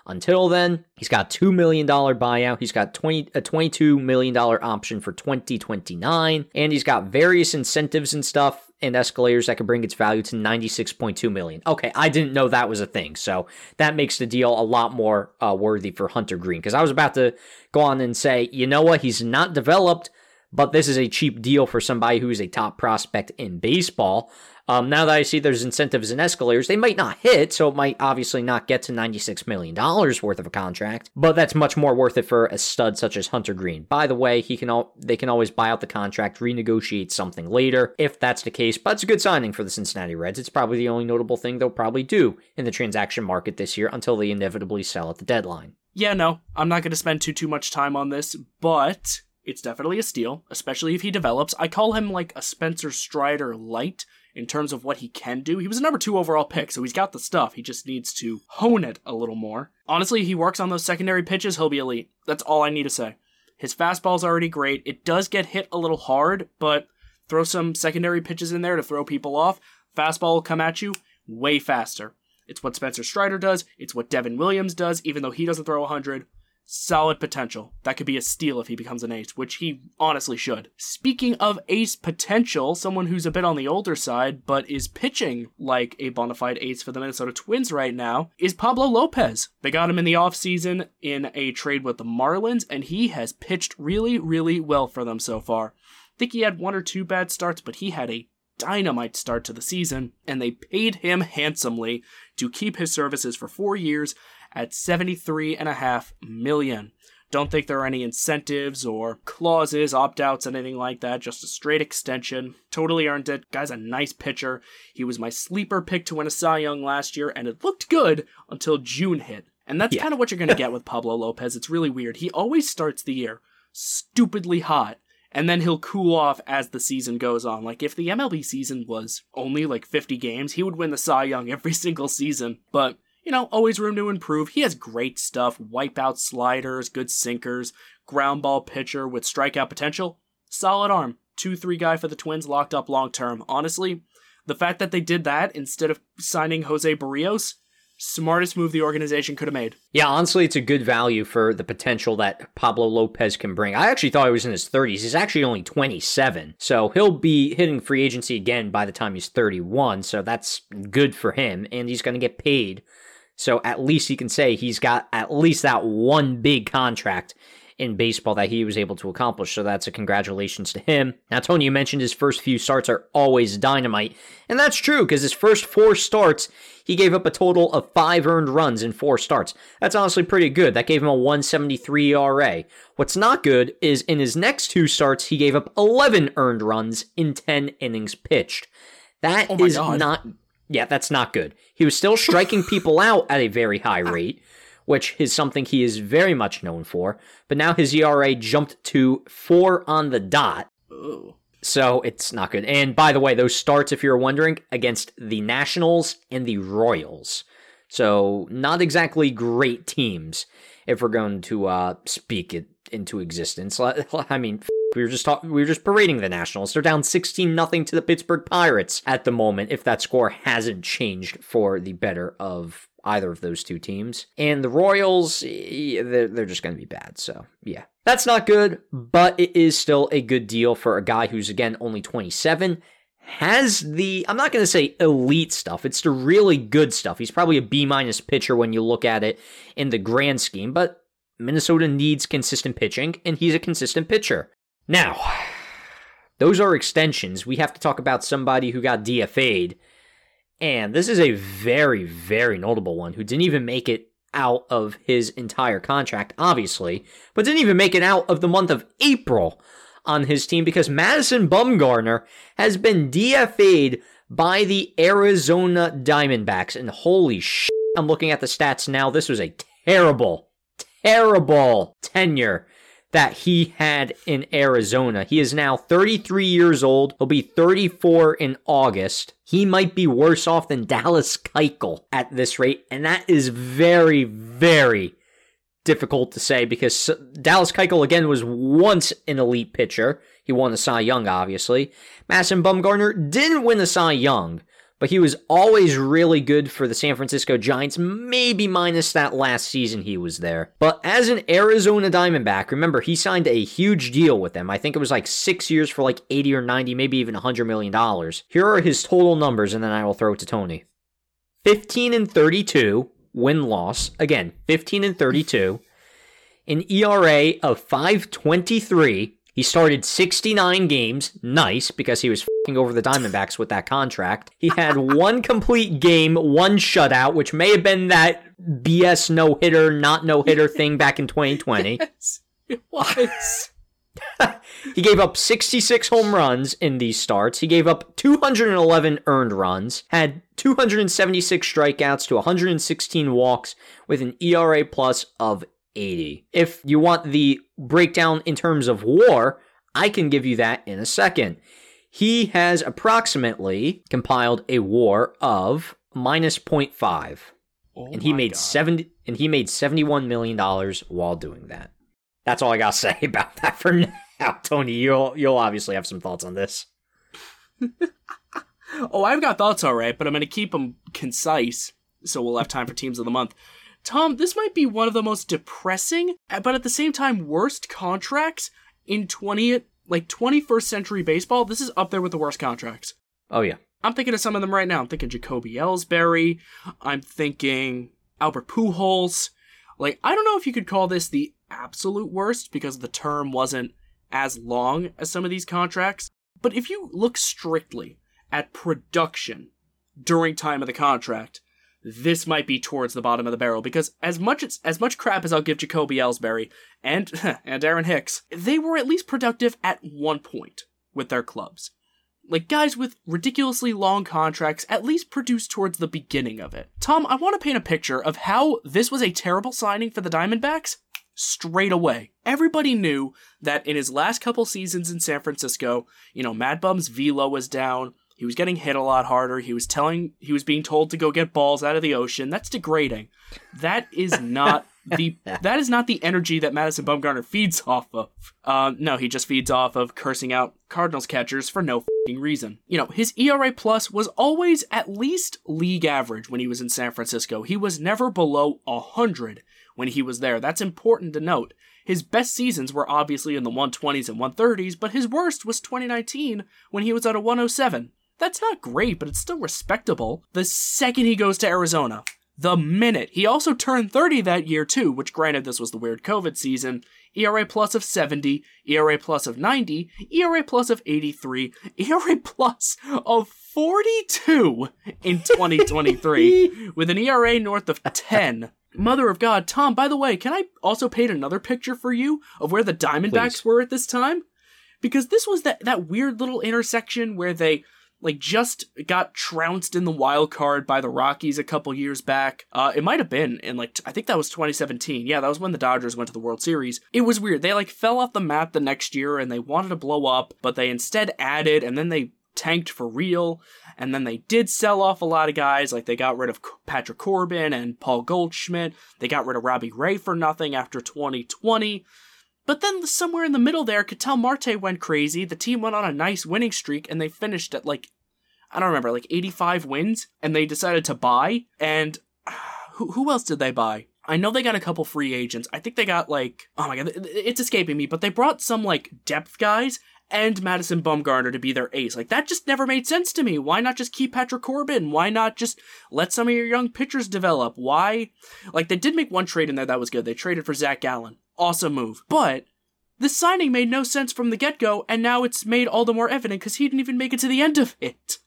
Until then, he's got $2 million buyout. He's got 20, a $22 million option for 2029. And he's got various incentives and stuff and escalators that could bring its value to 96.2 million. Okay, I didn't know that was a thing. So that makes the deal a lot more uh, worthy for Hunter Greene. Because I was about to go on and say, you know what? He's not developed, but this is a cheap deal for somebody who's a top prospect in baseball. Um, now that I see there's incentives and escalators, they might not hit, so it might obviously not get to $96 million worth of a contract, but that's much more worth it for a stud such as Hunter Greene. By the way, he can all, they can always buy out the contract, renegotiate something later, if that's the case, but it's a good signing for the Cincinnati Reds. It's probably the only notable thing they'll probably do in the transaction market this year until they inevitably sell at the deadline. Yeah, no, I'm not going to spend too too much time on this, but it's definitely a steal, especially if he develops. I call him like a Spencer Strider light in terms of what he can do. He was a number two overall pick, so he's got the stuff. He just needs to hone it a little more. Honestly, he works on those secondary pitches, he'll be elite. That's all I need to say. His fastball's already great. It does get hit a little hard, but throw some secondary pitches in there to throw people off. Fastball will come at you way faster. It's what Spencer Strider does. It's what Devin Williams does, even though he doesn't throw 100. Solid potential. That could be a steal if he becomes an ace, which he honestly should. Speaking of ace potential, someone who's a bit on the older side, but is pitching like a bona fide ace for the Minnesota Twins right now, is Pablo Lopez. They got him in the offseason in a trade with the Marlins, and he has pitched really, really well for them so far. I think he had one or two bad starts, but he had a dynamite start to the season, and they paid him handsomely to keep his services for four years at 73.5 million. Don't think there are any incentives or clauses, opt outs, anything like that. Just a straight extension. Totally earned it. Guy's a nice pitcher. He was my sleeper pick to win a Cy Young last year, and it looked good until June hit. And that's Yeah. kind of what you're going to get with Pablo Lopez. It's really weird. He always starts the year stupidly hot, and then he'll cool off as the season goes on. Like if the MLB season was only like 50 games, he would win the Cy Young every single season. But you know, always room to improve. He has great stuff: wipeout sliders, good sinkers, ground ball pitcher with strikeout potential, solid arm. two three guy for the Twins locked up long term. Honestly, the fact that they did that instead of signing Jose Berrios, smartest move the organization could have made. Yeah, honestly, it's a good value for the potential that Pablo Lopez can bring. I actually thought he was in his 30s. He's actually only 27. So he'll be hitting free agency again by the time he's 31. So that's good for him. And he's going to get paid. So at least he can say he's got at least that one big contract in baseball that he was able to accomplish. So that's a congratulations to him. Now, Tony, you mentioned his first few starts are always dynamite. And that's true because his first four starts, he gave up a total of five earned runs in four starts. That's honestly pretty good. That gave him a 173 ERA. What's not good is in his next two starts, he gave up 11 earned runs in 10 innings pitched. That Oh is God. not. Yeah, that's not good. He was still striking people out at a very high rate, which is something he is very much known for. But now his ERA jumped to four on the dot. Ooh. So it's not good. And by the way, those starts, if you're wondering, against the Nationals and the Royals. So not exactly great teams if we're going to uh, speak it into existence. I mean, f- we were just talk- we were just parading the Nationals. They're down 16 nothing to the Pittsburgh Pirates at the moment if that score hasn't changed for the better of either of those two teams. And the Royals, eh, they're, they're just going to be bad. So, yeah. That's not good, but it is still a good deal for a guy who's, again, only 27. Has the, I'm not going to say elite stuff, it's the really good stuff. He's probably a B minus pitcher when you look at it in the grand scheme, but Minnesota needs consistent pitching, and he's a consistent pitcher. Now, those are extensions. We have to talk about somebody who got DFA'd and this is a very, very notable one who didn't even make it out of his entire contract, obviously, but didn't even make it out of the month of April on his team because Madison Bumgarner has been DFA'd by the Arizona Diamondbacks. And holy shit, I'm looking at the stats now. This was a terrible, terrible tenure that he had in Arizona. He is now 33 years old. He'll be 34 in August. He might be worse off than Dallas Keuchel at this rate, and that is very, very difficult to say because Dallas Keuchel again was once an elite pitcher. He won the Cy Young, obviously. Madison Bumgarner didn't win the Cy Young, but he was always really good for the San Francisco Giants, maybe minus that last season he was there. But as an Arizona Diamondback, remember, he signed a huge deal with them. I think it was like six years for like 80 or 90, maybe even $100 million. Here are his total numbers, and then I will throw it to Tony 15 and 32, win loss. Again, 15 and 32. An ERA of 523. He started 69 games. Nice, because he was fing over the Diamondbacks with that contract. He had one complete game, one shutout, which may have been that BS no hitter, not no hitter thing back in 2020. Yes, it was. He gave up 66 home runs in these starts. He gave up 211 earned runs, had 276 strikeouts to 116 walks with an ERA plus of 80. If you want the breakdown in terms of war, I can give you that in a second. He has approximately compiled a war of minus 0.5 Oh and he made God. 70 and he made 71 million dollars while doing that. That's all I got to say about that for now. Tony, you'll you'll obviously have some thoughts on this. Oh, I've got thoughts, all right, but I'm going to keep them concise so we'll have time for teams of the month. Tom, this might be one of the most depressing, but at the same time worst contracts in 20th, like 21st century baseball. This is up there with the worst contracts. Oh yeah. I'm thinking of some of them right now. I'm thinking Jacoby Ellsbury. I'm thinking Albert Pujols. Like, I don't know if you could call this the absolute worst because the term wasn't as long as some of these contracts. But if you look strictly at production during time of the contract, this might be towards the bottom of the barrel because as much as, as much crap as I'll give Jacoby Ellsbury and and Aaron Hicks, they were at least productive at one point with their clubs like guys with ridiculously long contracts at least produced towards the beginning of it. Tom, I want to paint a picture of how this was a terrible signing for the Diamondbacks straight away. Everybody knew that in his last couple seasons in San Francisco, you know, Mad Bum's velo was down. He was getting hit a lot harder. He was telling he was being told to go get balls out of the ocean. That's degrading. That is not the that is not the energy that Madison Bumgarner feeds off of. Uh, no, he just feeds off of cursing out Cardinals catchers for no reason. You know, his ERA plus was always at least league average when he was in San Francisco. He was never below hundred when he was there. That's important to note. His best seasons were obviously in the 120s and 130s, but his worst was 2019 when he was at a 107. That's not great, but it's still respectable. The second he goes to Arizona, the minute. He also turned 30 that year too, which granted this was the weird COVID season. ERA plus of 70, ERA plus of 90, ERA plus of 83, ERA plus of 42 in 2023 with an ERA north of 10. Mother of God, Tom, by the way, can I also paint another picture for you of where the Diamondbacks Please. were at this time? Because this was that, that weird little intersection where they like just got trounced in the wild card by the Rockies a couple years back. Uh, it might have been in like I think that was 2017. Yeah, that was when the Dodgers went to the World Series. It was weird. They like fell off the map the next year and they wanted to blow up, but they instead added and then they tanked for real. And then they did sell off a lot of guys, like they got rid of Patrick Corbin and Paul Goldschmidt. They got rid of Robbie Ray for nothing after 2020. But then somewhere in the middle there, Ketel Marte went crazy. The team went on a nice winning streak and they finished at like, I don't remember, like 85 wins. And they decided to buy. And who, who else did they buy? I know they got a couple free agents. I think they got like, oh my god, it's escaping me, but they brought some like depth guys and Madison Bumgarner to be their ace. Like that just never made sense to me. Why not just keep Patrick Corbin? Why not just let some of your young pitchers develop? Why? Like they did make one trade in there that was good. They traded for Zach Gallen. Awesome move. But the signing made no sense from the get go, and now it's made all the more evident because he didn't even make it to the end of it.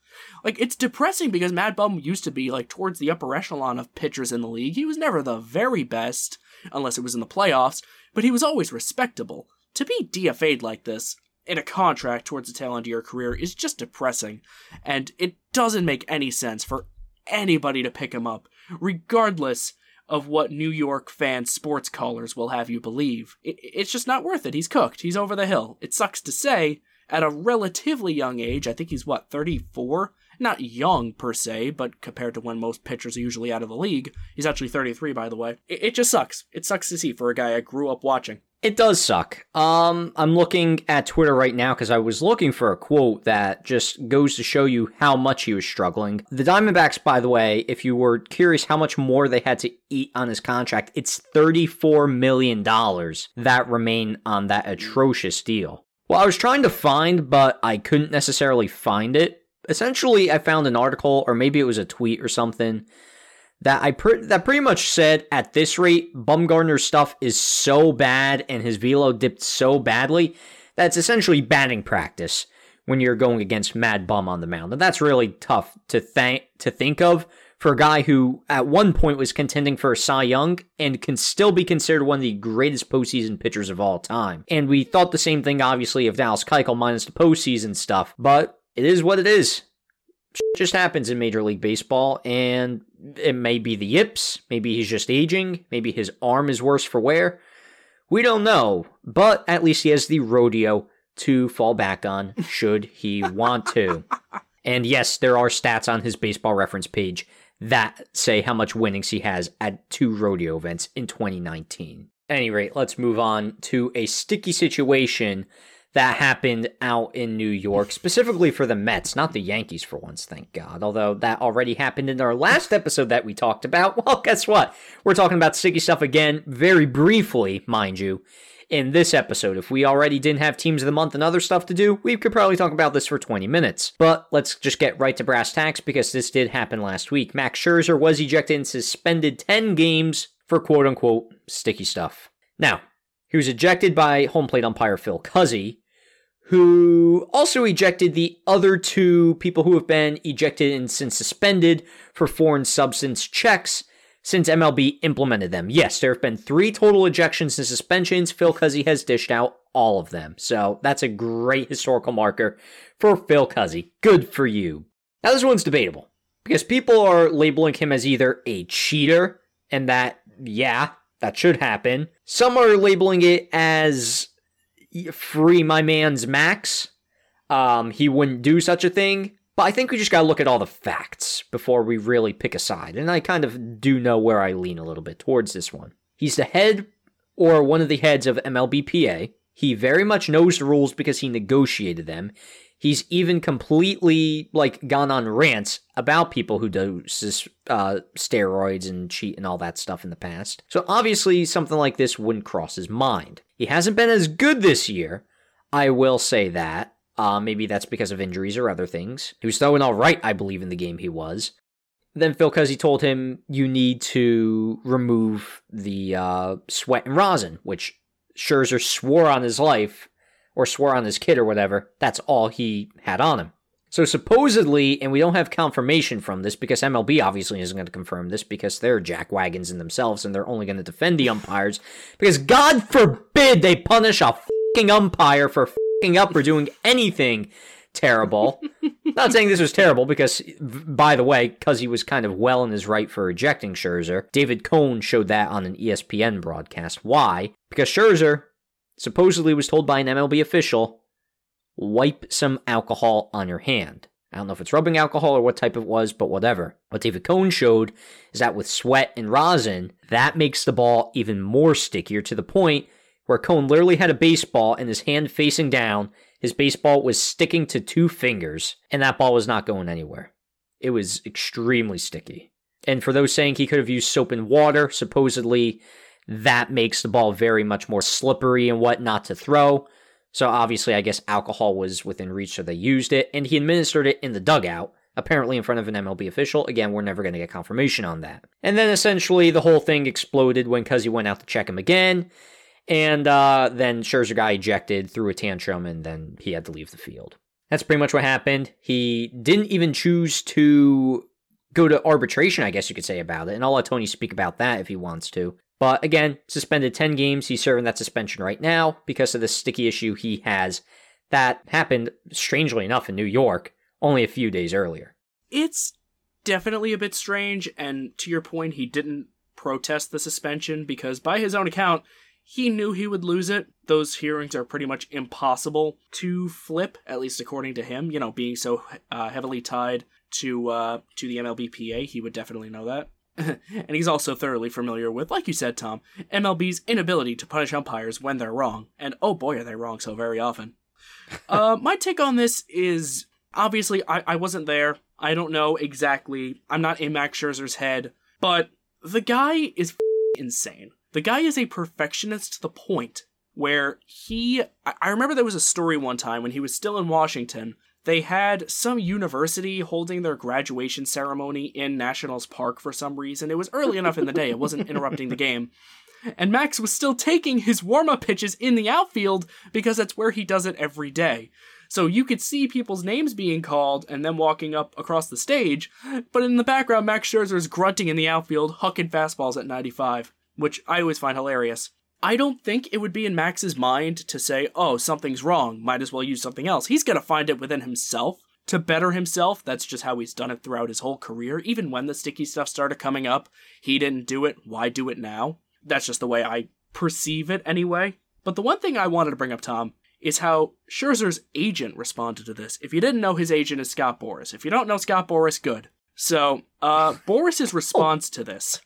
Like it's depressing because Mad Bum used to be like towards the upper echelon of pitchers in the league. He was never the very best, unless it was in the playoffs, but he was always respectable. To be DFA'd like this, in a contract towards the tail end of your career is just depressing, and it doesn't make any sense for anybody to pick him up, regardless of what New York fan sports callers will have you believe. It, it's just not worth it. He's cooked. He's over the hill. It sucks to say, at a relatively young age, I think he's what, 34? Not young per se, but compared to when most pitchers are usually out of the league, he's actually 33, by the way. It, it just sucks. It sucks to see for a guy I grew up watching. It does suck. Um, I'm looking at Twitter right now because I was looking for a quote that just goes to show you how much he was struggling. The Diamondbacks, by the way, if you were curious how much more they had to eat on his contract, it's $34 million that remain on that atrocious deal. Well, I was trying to find, but I couldn't necessarily find it. Essentially, I found an article, or maybe it was a tweet or something, that I pre- that pretty much said at this rate, Bumgarner's stuff is so bad and his velo dipped so badly that it's essentially batting practice when you're going against Mad Bum on the mound, and that's really tough to think to think of for a guy who at one point was contending for a Cy Young and can still be considered one of the greatest postseason pitchers of all time. And we thought the same thing, obviously, of Dallas Keuchel minus the postseason stuff, but it is what it is just happens in Major League Baseball, and it may be the yips, maybe he's just aging, maybe his arm is worse for wear. We don't know, but at least he has the rodeo to fall back on should he want to. And yes, there are stats on his baseball reference page that say how much winnings he has at two rodeo events in 2019. At any rate, let's move on to a sticky situation that happened out in New York, specifically for the Mets, not the Yankees for once, thank God. Although that already happened in our last episode that we talked about. Well, guess what? We're talking about sticky stuff again, very briefly, mind you, in this episode. If we already didn't have teams of the month and other stuff to do, we could probably talk about this for 20 minutes. But let's just get right to brass tacks because this did happen last week. Max Scherzer was ejected and suspended 10 games for quote unquote sticky stuff. Now, he was ejected by home plate umpire Phil Cuzzi, who also ejected the other two people who have been ejected and since suspended for foreign substance checks since MLB implemented them. Yes, there have been three total ejections and suspensions. Phil Cuzzi has dished out all of them. So that's a great historical marker for Phil Cuzzi. Good for you. Now, this one's debatable because people are labeling him as either a cheater, and that, yeah, that should happen. Some are labeling it as free my man's Max. Um, he wouldn't do such a thing. But I think we just gotta look at all the facts before we really pick a side. And I kind of do know where I lean a little bit towards this one. He's the head or one of the heads of MLBPA. He very much knows the rules because he negotiated them. He's even completely like gone on rants about people who do uh, steroids and cheat and all that stuff in the past. So obviously something like this wouldn't cross his mind. He hasn't been as good this year. I will say that. Uh, maybe that's because of injuries or other things. He was throwing all right, I believe, in the game he was. Then Phil Cuzzi told him you need to remove the uh, sweat and rosin, which Scherzer swore on his life or swore on his kid or whatever. That's all he had on him. So supposedly, and we don't have confirmation from this because MLB obviously isn't going to confirm this because they're jackwagons in themselves and they're only going to defend the umpires because God forbid they punish a fucking umpire for fucking up or doing anything terrible. Not saying this was terrible because, by the way, because he was kind of well in his right for ejecting Scherzer, David Cone showed that on an ESPN broadcast. Why? Because Scherzer supposedly was told by an MLB official, wipe some alcohol on your hand. I don't know if it's rubbing alcohol or what type it was, but whatever. What David Cone showed is that with sweat and rosin, that makes the ball even more stickier to the point where Cone literally had a baseball and his hand facing down his baseball was sticking to two fingers, and that ball was not going anywhere. It was extremely sticky. And for those saying he could have used soap and water, supposedly that makes the ball very much more slippery and what not to throw. So obviously, I guess alcohol was within reach, so they used it, and he administered it in the dugout, apparently in front of an MLB official. Again, we're never going to get confirmation on that. And then essentially, the whole thing exploded when Cuzzi went out to check him again, and uh, then Scherzer got ejected, threw a tantrum, and then he had to leave the field. That's pretty much what happened. He didn't even choose to go to arbitration, I guess you could say, about it. And I'll let Tony speak about that if he wants to. But again, suspended 10 games. He's serving that suspension right now because of the sticky issue he has. That happened, strangely enough, in New York only a few days earlier. It's definitely a bit strange. And to your point, he didn't protest the suspension because, by his own account, he knew he would lose it. Those hearings are pretty much impossible to flip, at least according to him. You know, being so uh, heavily tied to uh, to the MLBPA, he would definitely know that. and he's also thoroughly familiar with, like you said, Tom, MLB's inability to punish umpires when they're wrong. And oh boy, are they wrong so very often. uh, my take on this is obviously I, I wasn't there. I don't know exactly. I'm not in Max Scherzer's head, but the guy is insane. The guy is a perfectionist to the point where he. I remember there was a story one time when he was still in Washington. They had some university holding their graduation ceremony in Nationals Park for some reason. It was early enough in the day, it wasn't interrupting the game. And Max was still taking his warm up pitches in the outfield because that's where he does it every day. So you could see people's names being called and them walking up across the stage, but in the background, Max Scherzer's grunting in the outfield, hucking fastballs at 95 which I always find hilarious. I don't think it would be in Max's mind to say, oh, something's wrong, might as well use something else. He's gonna find it within himself to better himself. That's just how he's done it throughout his whole career. Even when the sticky stuff started coming up, he didn't do it. Why do it now? That's just the way I perceive it anyway. But the one thing I wanted to bring up, Tom, is how Scherzer's agent responded to this. If you didn't know, his agent is Scott Boras. If you don't know Scott Boras, good. So, uh, Boras's response to this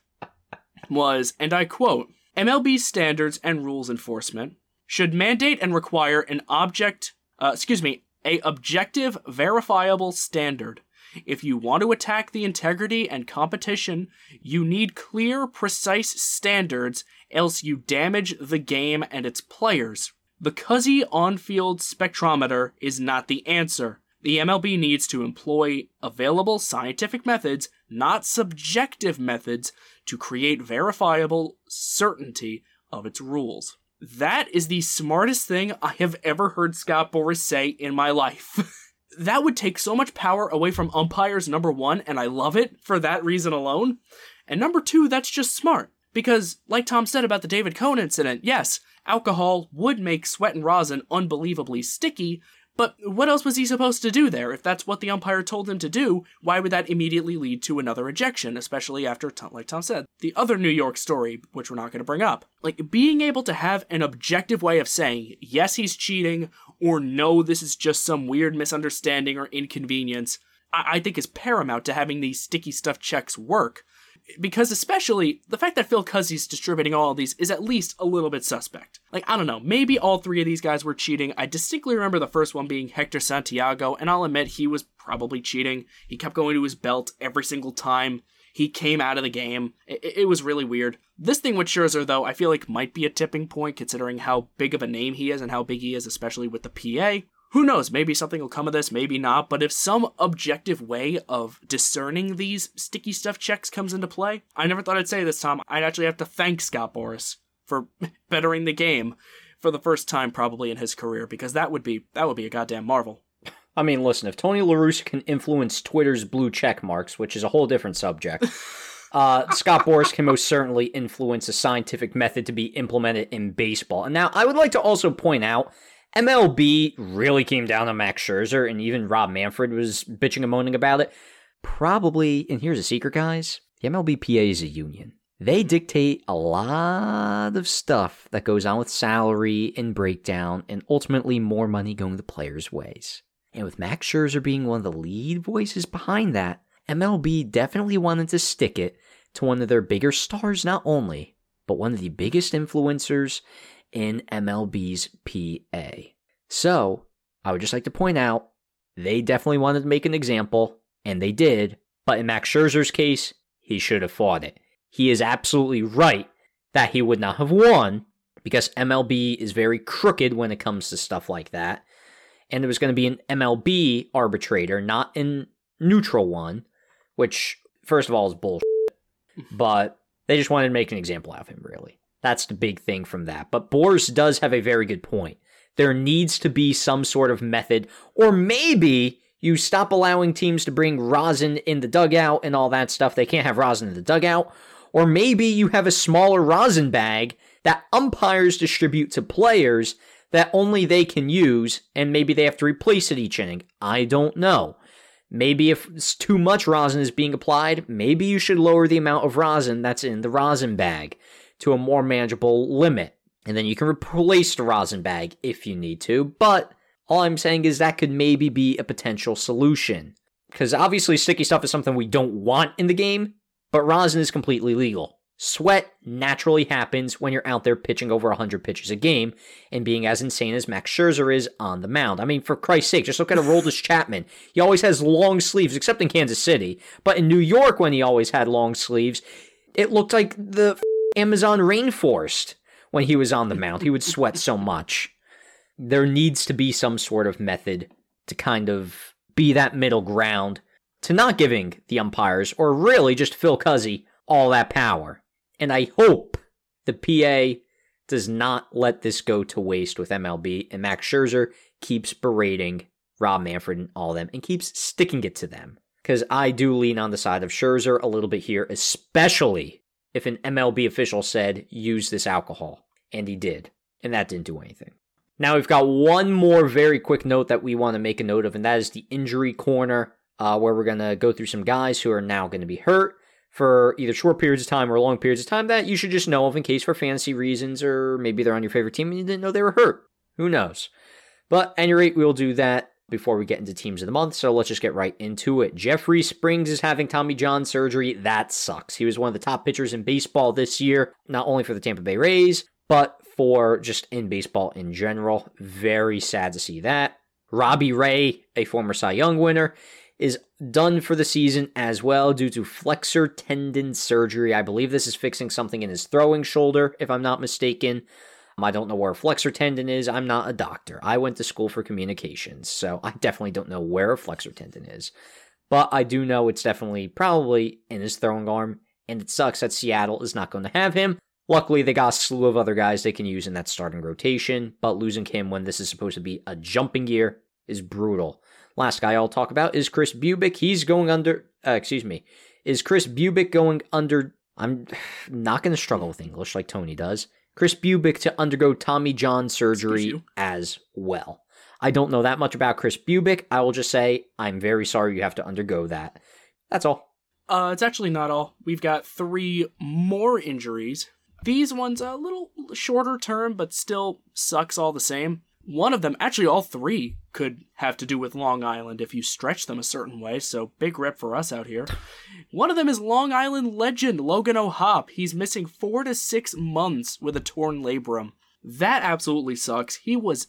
was, and I quote, MLB standards and rules enforcement should mandate and require an object, uh, excuse me, a objective, verifiable standard. If you want to attack the integrity and competition, you need clear, precise standards, else you damage the game and its players. The Cuzzi on field spectrometer is not the answer. The MLB needs to employ available scientific methods, not subjective methods, to create verifiable certainty of its rules. That is the smartest thing I have ever heard Scott Boras say in my life. that would take so much power away from umpires, number one, and I love it for that reason alone. And number two, that's just smart. Because, like Tom said about the David Cone incident, yes, alcohol would make sweat and rosin unbelievably sticky, but what else was he supposed to do there? If that's what the umpire told him to do, why would that immediately lead to another ejection, especially after, like Tom said, the other New York story, which we're not going to bring up? Like, being able to have an objective way of saying, yes, he's cheating, or no, this is just some weird misunderstanding or inconvenience, I, I think is paramount to having these sticky stuff checks work. Because especially the fact that Phil Cuzzi's distributing all of these is at least a little bit suspect. Like, I don't know, maybe all three of these guys were cheating. I distinctly remember the first one being Hector Santiago, and I'll admit he was probably cheating. He kept going to his belt every single time he came out of the game. It, it, was really weird. This thing with Scherzer, though, I feel like might be a tipping point considering how big of a name he is and how big he is, especially with the PA who knows, maybe something will come of this, maybe not, but if some objective way of discerning these sticky stuff checks comes into play, I never thought I'd say this, Tom. I'd actually have to thank Scott Boras for bettering the game for the first time probably in his career, because that would be that would be a goddamn marvel. I mean, listen, if Tony La Russa can influence Twitter's blue check marks, which is a whole different subject, uh, Scott Boras can most certainly influence a scientific method to be implemented in baseball. And now I would like to also point out MLB really came down on Max Scherzer, and even Rob Manfred was bitching and moaning about it. Probably, and here's a secret, guys the MLBPA is a union. They dictate a lot of stuff that goes on with salary and breakdown, and ultimately more money going the players' ways. And with Max Scherzer being one of the lead voices behind that, MLB definitely wanted to stick it to one of their bigger stars, not only, but one of the biggest influencers in MLB's PA. So, I would just like to point out they definitely wanted to make an example, and they did, but in Max Scherzer's case, he should have fought it. He is absolutely right that he would not have won because MLB is very crooked when it comes to stuff like that. And there was going to be an MLB arbitrator, not a neutral one, which, first of all, is bullshit. but they just wanted to make an example out of him, really. That's the big thing from that. But Boras does have a very good point. There needs to be some sort of method, or maybe you stop allowing teams to bring rosin in the dugout and all that stuff. They can't have rosin in the dugout. Or maybe you have a smaller rosin bag that umpires distribute to players that only they can use, and maybe they have to replace it each inning. I don't know. Maybe if too much rosin is being applied, maybe you should lower the amount of rosin that's in the rosin bag to a more manageable limit. And then you can replace the rosin bag if you need to. But all I'm saying is that could maybe be a potential solution. Because obviously, sticky stuff is something we don't want in the game, but rosin is completely legal. Sweat naturally happens when you're out there pitching over 100 pitches a game and being as insane as Max Scherzer is on the mound. I mean, for Christ's sake, just look at Aroldis Chapman. He always has long sleeves, except in Kansas City. But in New York, when he always had long sleeves, it looked like the Amazon rainforest when he was on the mound. He would sweat so much. There needs to be some sort of method to kind of be that middle ground to not giving the umpires, or really just Phil Cuzzi, all that power. And I hope the PA does not let this go to waste with MLB and Max Scherzer keeps berating Rob Manfred and all of them and keeps sticking it to them. Because I do lean on the side of Scherzer a little bit here, especially if an MLB official said, use this alcohol. And he did. And that didn't do anything. Now we've got one more very quick note that we want to make a note of, and that is the injury corner, uh, where we're going to go through some guys who are now going to be hurt for either short periods of time or long periods of time that you should just know of in case for fantasy reasons, or maybe they're on your favorite team and you didn't know they were hurt. Who knows? But at any rate, we'll do that before we get into teams of the month. So let's just get right into it. Jeffrey Springs is having Tommy John surgery. That sucks. He was one of the top pitchers in baseball this year, not only for the Tampa Bay Rays, but for just in baseball in general. Very sad to see that. Robbie Ray, a former Cy Young winner, is done for the season as well due to flexor tendon surgery. I believe this is fixing something in his throwing shoulder, if I'm not mistaken. I don't know where a flexor tendon is. I'm not a doctor. I went to school for communications, so I definitely don't know where a flexor tendon is. But I do know it's definitely probably in his throwing arm, and it sucks that Seattle is not going to have him. Luckily, they got a slew of other guys they can use in that starting rotation, but losing him when this is supposed to be a jumping year is brutal. Last guy I'll talk about is Kris Bubic. He's going under, uh, excuse me, is Kris Bubic going under? I'm not going to struggle with English like Tony does. Kris Bubic to undergo Tommy John surgery as well. I don't know that much about Kris Bubic. I will just say I'm very sorry you have to undergo that. That's all. Uh, it's actually not all. We've got three more injuries. These ones a little shorter term, but still sucks all the same. One of them, actually, all three could have to do with Long Island if you stretch them a certain way, so big rip for us out here. One of them is Long Island legend Logan O'Hoppe. He's missing four to six months with a torn labrum. That absolutely sucks. He was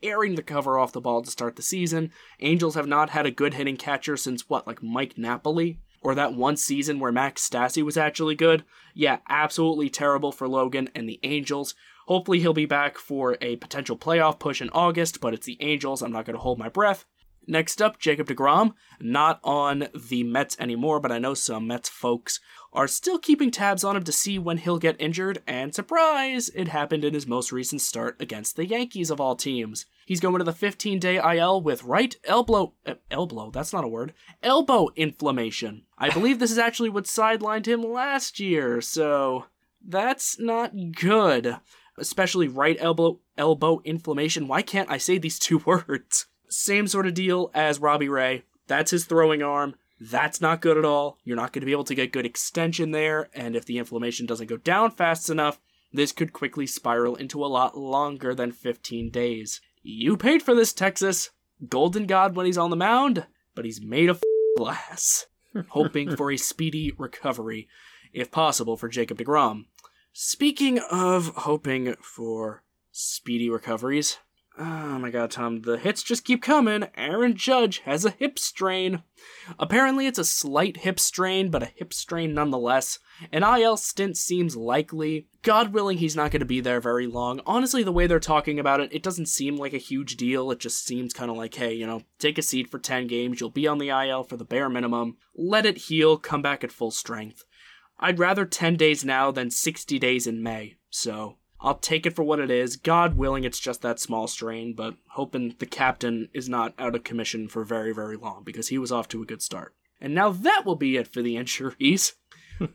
tearing the cover off the ball to start the season. Angels have not had a good hitting catcher since what, like Mike Napoli? Or that one season where Max Stassi was actually good? Yeah, absolutely terrible for Logan and the Angels. Hopefully he'll be back for a potential playoff push in August, but it's the Angels. I'm not going to hold my breath. Next up, Jacob DeGrom, not on the Mets anymore, but I know some Mets folks are still keeping tabs on him to see when he'll get injured, and surprise, it happened in his most recent start against the Yankees of all teams. He's going to the 15 day IL with right elbow, uh, elbow, that's not a word, elbow inflammation. I believe this is actually what sidelined him last year, so that's not good. Especially right elbow, elbow inflammation. Why can't I say these two words? Same sort of deal as Robbie Ray. That's his throwing arm. That's not good at all. You're not going to be able to get good extension there, and if the inflammation doesn't go down fast enough, this could quickly spiral into a lot longer than 15 days. You paid for this, Texas. Golden God when he's on the mound, but he's made of glass. Hoping for a speedy recovery, if possible, for Jacob DeGrom. Speaking of hoping for speedy recoveries, Oh my god, Tom, the hits just keep coming. Aaron Judge has a hip strain. Apparently, it's a slight hip strain, but a hip strain nonetheless. An IL stint seems likely. God willing, he's not going to be there very long. Honestly, the way they're talking about it, it doesn't seem like a huge deal. It just seems kind of like, hey, you know, take a seat for 10 games, you'll be on the IL for the bare minimum, let it heal, come back at full strength. I'd rather 10 days now than 60 days in May, so I'll take it for what it is. God willing, it's just that small strain, but hoping the captain is not out of commission for very, very long because he was off to a good start. And now that will be it for the injuries.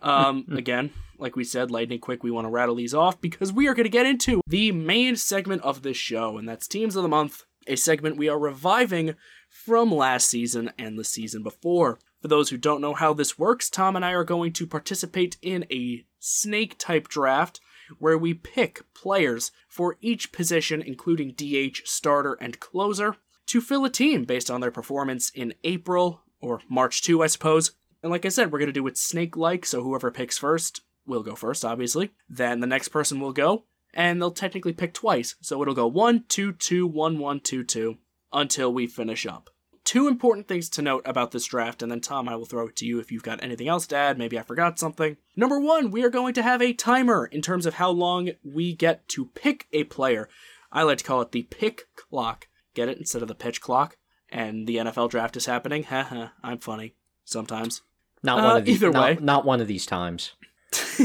um, again, like we said, lightning quick, we want to rattle these off because we are going to get into the main segment of this show, and that's Teams of the Month, a segment we are reviving from last season and the season before. For those who don't know how this works, Tom and I are going to participate in a snake type draft where we pick players for each position, including DH, starter, and closer, to fill a team based on their performance in April, or March 2, I suppose. And like I said, we're going to do it snake like, so whoever picks first will go first, obviously. Then the next person will go, and they'll technically pick twice. So it'll go 1, 2, 2, 1, 1, 2, 2 until we finish up two important things to note about this draft, and then Tom, I will throw it to you if you've got anything else to add. Maybe I forgot something. Number one, we are going to have a timer in terms of how long we get to pick a player. I like to call it the pick clock. Get it? Instead of the pitch clock. And the NFL draft is happening. Haha, I'm funny. Sometimes. Not one uh, of these. Either not, way, not one of these times.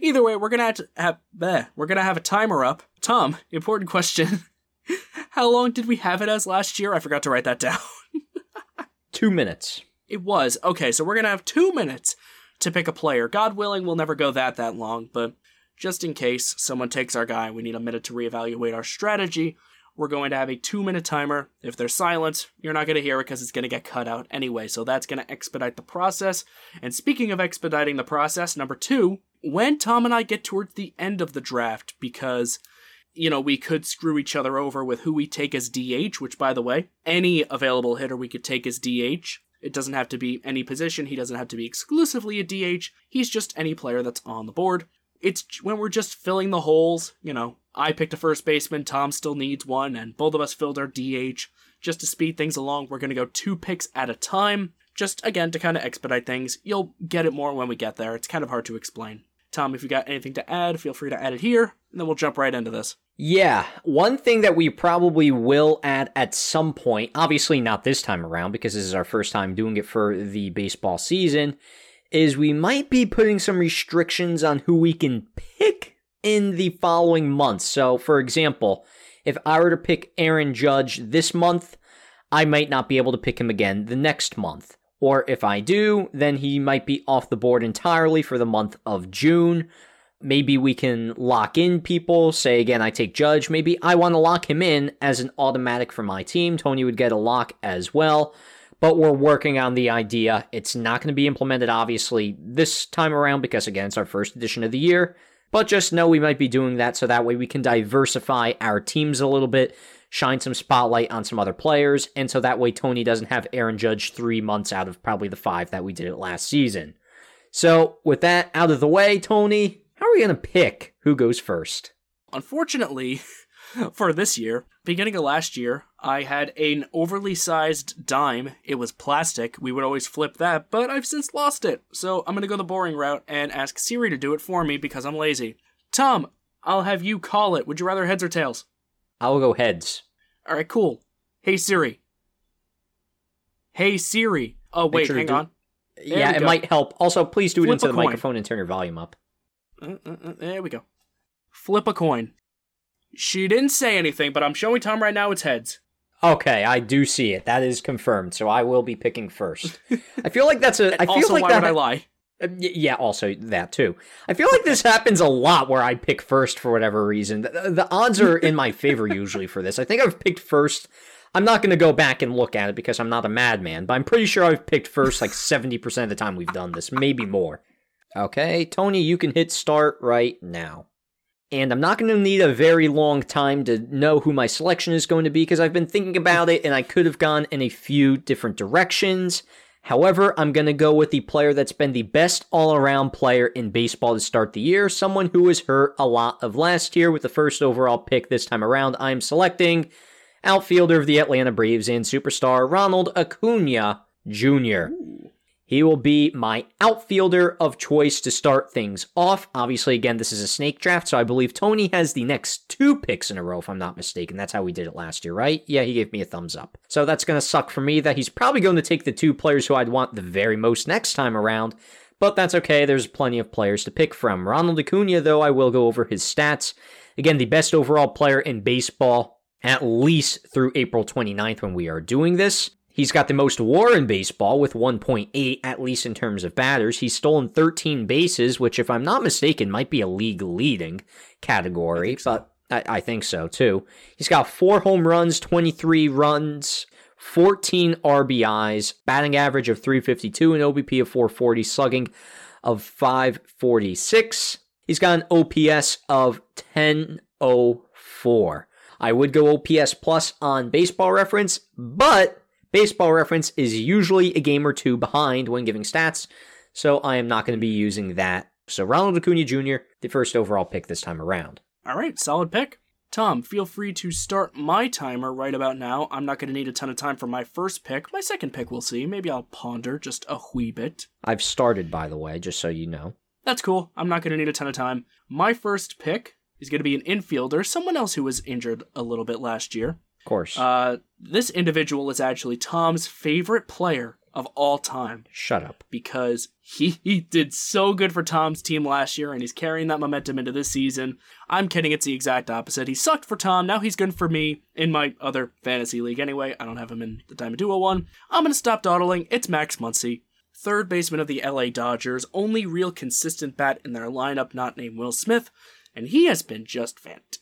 either way, we're gonna have, to have bleh, we're gonna have a timer up. Tom, important question. How long did we have it as last year? I forgot to write that down. two minutes. It was. Okay, so we're going to have two minutes to pick a player. God willing, we'll never go that that long, but just in case someone takes our guy, we need a minute to reevaluate our strategy. We're going to have a two minute timer. If they're silent, you're not going to hear it because it's going to get cut out anyway. So that's going to expedite the process. And speaking of expediting the process, number two, when Tom and I get towards the end of the draft, because you know, we could screw each other over with who we take as DH, which, by the way, any available hitter we could take as DH. It doesn't have to be any position. He doesn't have to be exclusively a DH. He's just any player that's on the board. It's when we're just filling the holes, you know, I picked a first baseman, Tom still needs one, and both of us filled our DH. Just to speed things along, we're going to go two picks at a time. Just again to kind of expedite things. You'll get it more when we get there. It's kind of hard to explain. Tom, if you got anything to add, feel free to add it here, and then we'll jump right into this. Yeah, one thing that we probably will add at some point, obviously not this time around because this is our first time doing it for the baseball season, is we might be putting some restrictions on who we can pick in the following months. So, for example, if I were to pick Aaron Judge this month, I might not be able to pick him again the next month. Or if I do, then he might be off the board entirely for the month of June. Maybe we can lock in people. Say again, I take Judge. Maybe I want to lock him in as an automatic for my team. Tony would get a lock as well. But we're working on the idea. It's not going to be implemented, obviously, this time around because, again, it's our first edition of the year. But just know we might be doing that so that way we can diversify our teams a little bit, shine some spotlight on some other players, and so that way Tony doesn't have Aaron Judge three months out of probably the five that we did it last season. So, with that out of the way, Tony, how are we going to pick who goes first? Unfortunately, for this year, beginning of last year, I had an overly sized dime. It was plastic. We would always flip that, but I've since lost it. So I'm going to go the boring route and ask Siri to do it for me because I'm lazy. Tom, I'll have you call it. Would you rather heads or tails? I'll go heads. All right, cool. Hey Siri. Hey Siri. Oh wait, sure hang do- on. yeah, it go. might help. Also, please do it into the coin. microphone and turn your volume up. Uh, uh, uh, there we go. Flip a coin. She didn't say anything, but I'm showing Tom right now it's heads. Okay, I do see it. That is confirmed. So I will be picking first. I feel like that's a. I feel also, like why that. would I lie? Uh, Yeah, also that too. I feel like this happens a lot where I pick first for whatever reason. The, the odds are in my favor usually for this. I think I've picked first. I'm not going to go back and look at it because I'm not a madman, but I'm pretty sure I've picked first like 70% of the time we've done this, maybe more. Okay, Tony, you can hit start right now. And I'm not going to need a very long time to know who my selection is going to be because I've been thinking about it and I could have gone in a few different directions. However, I'm going to go with the player that's been the best all around player in baseball to start the year, someone who was hurt a lot of last year with the first overall pick this time around. I'm selecting outfielder of the Atlanta Braves and superstar Ronald Acuna Jr. He will be my outfielder of choice to start things off. Obviously, again, this is a snake draft, so I believe Tony has the next two picks in a row, if I'm not mistaken. That's how we did it last year, right? Yeah, he gave me a thumbs up. So that's going to suck for me that he's probably going to take the two players who I'd want the very most next time around. But that's okay, there's plenty of players to pick from. Ronald Acuna, though, I will go over his stats. Again, the best overall player in baseball, at least through April 29th when we are doing this. He's got the most war in baseball with 1.8, at least in terms of batters. He's stolen 13 bases, which, if I'm not mistaken, might be a league leading category, but I, I think so too. He's got four home runs, 23 runs, 14 RBIs, batting average of 352, an OBP of 440, slugging of 546. He's got an OPS of 1004. I would go OPS plus on baseball reference, but baseball reference is usually a game or two behind when giving stats, so I am not going to be using that. So Ronald Acuna Jr., the first overall pick this time around. All right, solid pick. Tom, feel free to start my timer right about now. I'm not going to need a ton of time for my first pick. My second pick, we'll see. Maybe I'll ponder just a wee bit. I've started, by the way, just so you know. That's cool. I'm not going to need a ton of time. My first pick is going to be an infielder, someone else who was injured a little bit last year. Of course. Uh, this individual is actually Tom's favorite player of all time Shut up. because he, he did so good for Tom's team last year and he's carrying that momentum into this season. I'm kidding, it's the exact opposite. He sucked for Tom, now he's good for me in my other fantasy league anyway. I don't have him in the Diamond Duo one. I'm gonna stop dawdling. It's Max Muncy. Third baseman of the LA Dodgers, only real consistent bat in their lineup not named Will Smith, and he has been just fantastic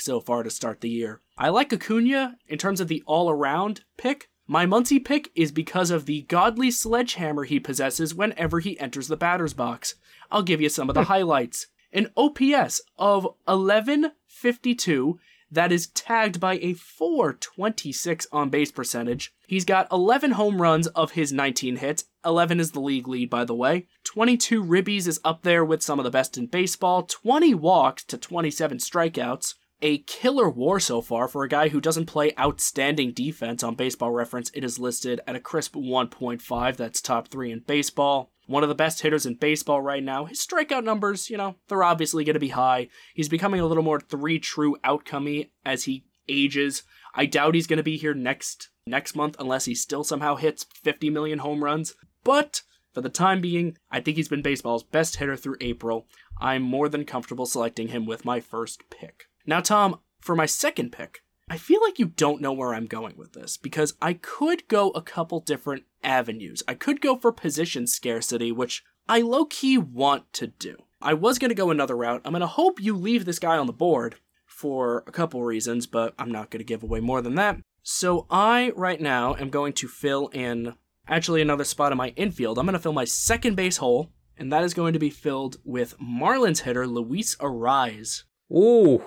so far to start the year. I like Acuna in terms of the all around pick. My Muncy pick is because of the godly sledgehammer he possesses whenever he enters the batter's box. I'll give you some of the hmm. highlights. An OPS of 1152 that is tagged by a 426 on base percentage. He's got 11 home runs of his 19 hits. 11 is the league lead, by the way. 22 ribbies is up there with some of the best in baseball. 20 walks to 27 strikeouts. A killer war so far for a guy who doesn't play outstanding defense on baseball reference. It is listed at a crisp 1.5. That's top three in baseball. One of the best hitters in baseball right now. His strikeout numbers, you know, they're obviously going to be high. He's becoming a little more three true outcomey as he ages. I doubt he's going to be here next next month unless he still somehow hits 50 million home runs. But for the time being, I think he's been baseball's best hitter through April. I'm more than comfortable selecting him with my first pick. Now, Tom, for my second pick, I feel like you don't know where I'm going with this because I could go a couple different avenues. I could go for position scarcity, which I low key want to do. I was going to go another route. I'm going to hope you leave this guy on the board for a couple reasons, but I'm not going to give away more than that. So I, right now, am going to fill in actually another spot in my infield. I'm going to fill my second base hole and that is going to be filled with Marlins hitter Luis Arraez. Ooh,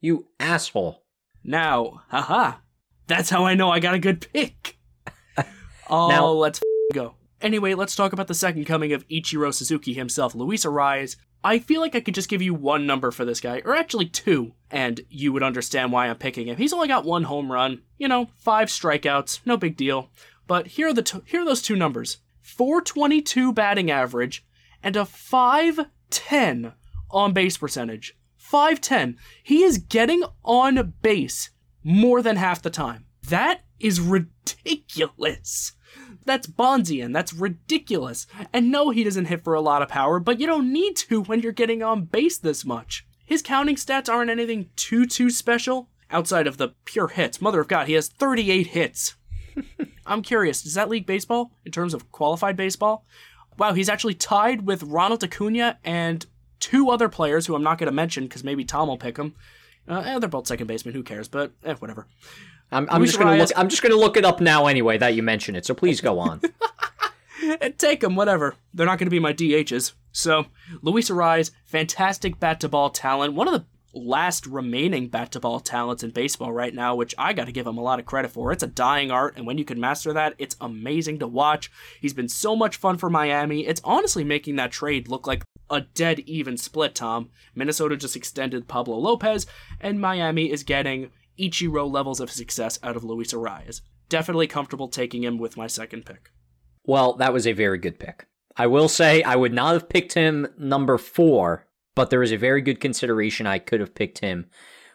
you asshole. Now, haha, that's how I know I got a good pick. oh, Now- let's f- go. Anyway, let's talk about the second coming of Ichiro Suzuki himself, Luis Arraez. I feel like I could just give you one number for this guy, or actually two, and you would understand why I'm picking him. He's only got one home run, you know, five strikeouts, no big deal. But here are the t- here are those two numbers: 422 batting average and a 510 on base percentage. 510. He is getting on base more than half the time. That is ridiculous. That's Bondsian. That's ridiculous. And no, he doesn't hit for a lot of power, but you don't need to when you're getting on base this much. His counting stats aren't anything too, too special outside of the pure hits. Mother of God, he has 38 hits. I'm curious, does that league baseball in terms of qualified baseball? Wow, he's actually tied with Ronald Acuna and two other players who I'm not going to mention because maybe Tom will pick them. Uh, eh, they're both second baseman. Who cares? But eh, whatever. I'm, I'm just gonna look. I'm just gonna look it up now anyway that you mention it. So please go on. Eh, Take them, whatever. They're not going to be my DHs. So, Luis Arraez, fantastic bat to ball talent. One of the last remaining bat to ball talents in baseball right now, which I got to give him a lot of credit for. It's a dying art, and when you can master that, it's amazing to watch. He's been so much fun for Miami. It's honestly making that trade look like a dead even split, Tom. Minnesota just extended Pablo Lopez, and Miami is getting Ichiro levels of success out of Luis Arraez. Definitely comfortable taking him with my second pick. Well, that was a very good pick. I will say I would not have picked him number four, but there is a very good consideration I could have picked him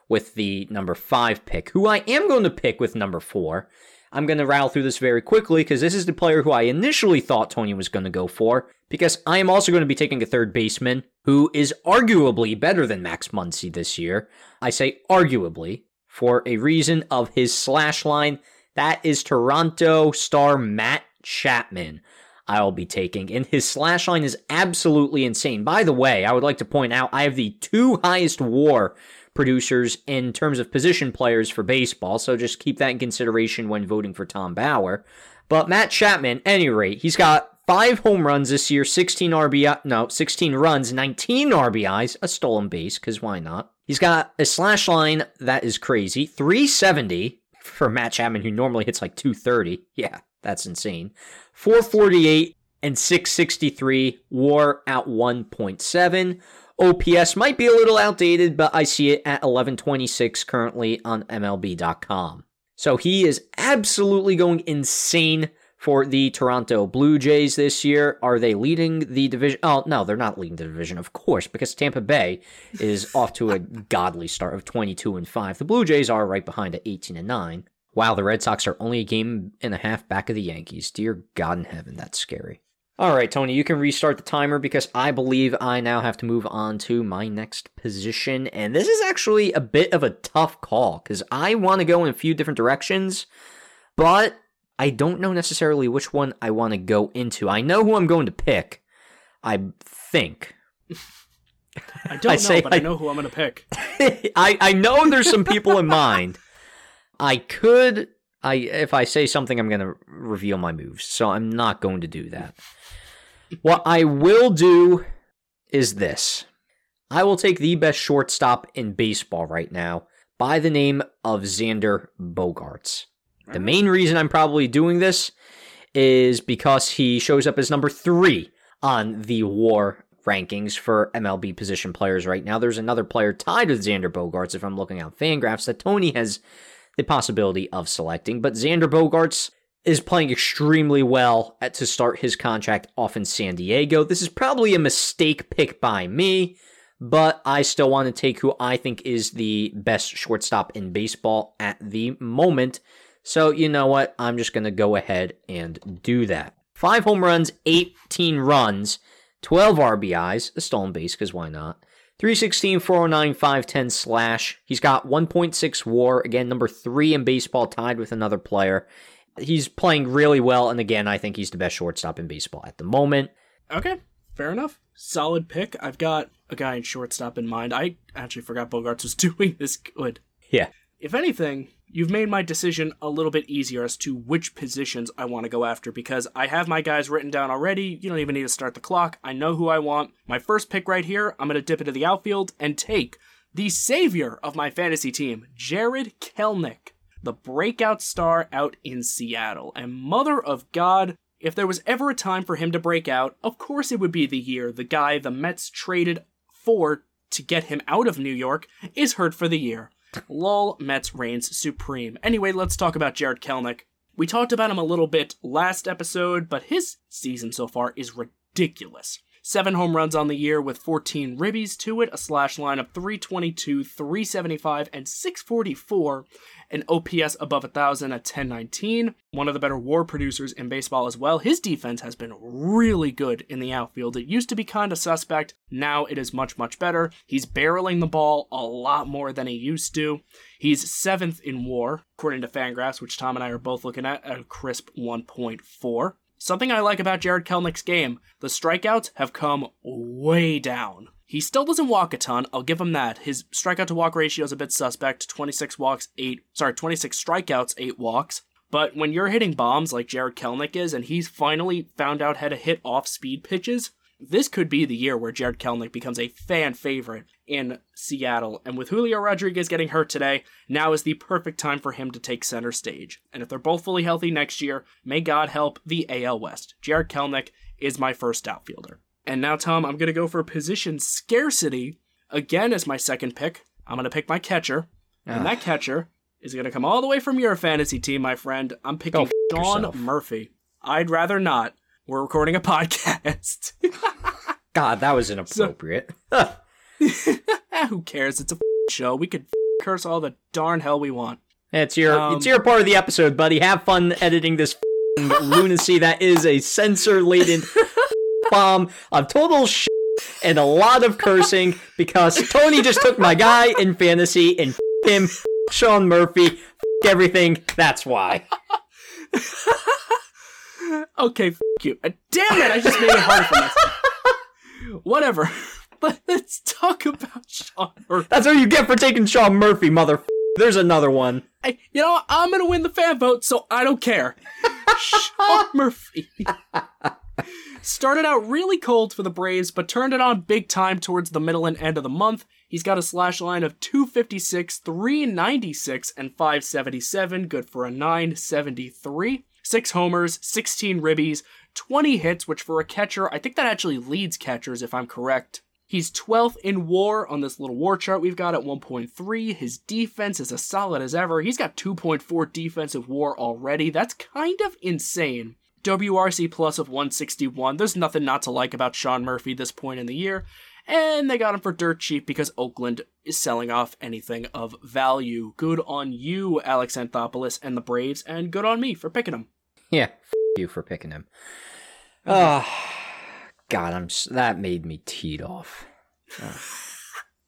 with the number five pick, who I am going to pick with number four. I'm going to rattle through this very quickly because this is the player who I initially thought Tony was going to go for, because I am also going to be taking a third baseman who is arguably better than Max Muncy this year. I say arguably for a reason of his slash line. That is Toronto star Matt Chapman. I'll be taking, and his slash line is absolutely insane. By the way, I would like to point out I have the two highest WAR producers in terms of position players for baseball, so just keep that in consideration when voting for Tom Bauer. But Matt Chapman, any rate, he's got five home runs this year, 16 RBI, no, 16 runs, 19 RBIs, a stolen base, because why not? He's got a slash line that is crazy, 370 for Matt Chapman, who normally hits like 230. Yeah, that's insane. 448 and 663, war at 1.7. OPS might be a little outdated, but I see it at 1126 currently on MLB.com. So he is absolutely going insane for the Toronto Blue Jays this year. Are they leading the division? Oh, no, they're not leading the division, of course, because Tampa Bay is off to a godly start of 22 and 5. The Blue Jays are right behind at 18 and 9. Wow, the Red Sox are only a game and a half back of the Yankees. Dear God in heaven, that's scary. All right, Tony, you can restart the timer because I believe I now have to move on to my next position. And this is actually a bit of a tough call because I want to go in a few different directions, but I don't know necessarily which one I want to go into. I know who I'm going to pick, I think. I don't know, say but I I- know who I'm going to pick. I, I know there's some people in mind. I could I if I say something I'm going to reveal my moves. So I'm not going to do that. what I will do is this. I will take the best shortstop in baseball right now by the name of Xander Bogaerts. The main reason I'm probably doing this is because he shows up as number 3 on the WAR rankings for MLB position players right now. There's another player tied with Xander Bogaerts if I'm looking at Fangraphs that Tony has the possibility of selecting, but Xander Bogaerts is playing extremely well at, to start his contract off in San Diego. This is probably a mistake pick by me, but I still want to take who I think is the best shortstop in baseball at the moment. So, you know what? I'm just going to go ahead and do that. Five home runs, 18 runs, 12 RBIs, a stolen base, because why not? 316, 409, 510 slash. He's got 1.6 war. Again, number three in baseball, tied with another player. He's playing really well, and again, I think he's the best shortstop in baseball at the moment. Okay, fair enough. Solid pick. I've got a guy in shortstop in mind. I actually forgot Bogaerts was doing this good. Yeah. If anything, you've made my decision a little bit easier as to which positions I want to go after because I have my guys written down already. You don't even need to start the clock. I know who I want. My first pick right here, I'm going to dip into the outfield and take the savior of my fantasy team, Jarred Kelenic, the breakout star out in Seattle. And mother of God, if there was ever a time for him to break out, of course it would be the year the guy the Mets traded for to get him out of New York is hurt for the year. Lol, Mets reigns supreme. Anyway, let's talk about Jarred Kelenic. We talked about him a little bit last episode, but his season so far is ridiculous. Seven home runs on the year with 14 ribbies to it, a slash line of 322, 375, and 644, an OPS above 1,000 at 1019. One of the better war producers in baseball as well. His defense has been really good in the outfield. It used to be kind of suspect, now it is much, much better. He's barreling the ball a lot more than he used to. He's seventh in war, according to Fangraphs, which Tom and I are both looking at, at a crisp 1.4. Something I like about Jarred Kelenic's game, the strikeouts have come way down. He still doesn't walk a ton, I'll give him that. His strikeout to walk ratio is a bit suspect 26 walks, 8, sorry, 26 strikeouts, 8 walks. But when you're hitting bombs like Jarred Kelenic is, and he's finally found out how to hit off speed pitches, this could be the year where Jarred Kelenic becomes a fan favorite in Seattle. And with Julio Rodriguez getting hurt today, now is the perfect time for him to take center stage. And if they're both fully healthy next year, may God help the AL West. Jarred Kelenic is my first outfielder. And now, Tom, I'm going to go for position scarcity again as my second pick. I'm going to pick my catcher. And that catcher is going to come all the way from your fantasy team, my friend. I'm picking f- Sean yourself. Murphy. I'd rather not. We're recording a podcast. God, that was inappropriate. Eh, who cares? It's a f- show. We could curse all the darn hell we want. it's your Um, it's your part of the episode, buddy. Have fun editing this lunacy that is a censor laden bomb of total shit and a lot of cursing because Tony just took my guy in fantasy and f- him, f- Sean Murphy, f- everything. That's why. Okay, f- you. Uh, damn it! I just made it hard for myself. Whatever. But let's talk about Sean Murphy. That's what you get for taking Sean Murphy, mother. There's another one. Hey, you know. I'm gonna win the fan vote, so I don't care. Sean Murphy started out really cold for the Braves, but turned it on big time towards the middle and end of the month. He's got a slash line of 256, 396, and 577, good for a 973. Six homers, 16 ribbies, 20 hits, which for a catcher, I think that actually leads catchers if I'm correct. He's 12th in war on this little war chart we've got at 1.3. His defense is as solid as ever. He's got 2.4 defensive war already. That's kind of insane. WRC plus of 161. There's nothing not to like about Sean Murphy this point in the year. And they got him for dirt cheap because Oakland is selling off anything of value. Good on you, Alex Anthopoulos and the Braves, and good on me for picking him. Yeah, f- you for picking him. Oh, God, I'm s- that made me teed off. Oh,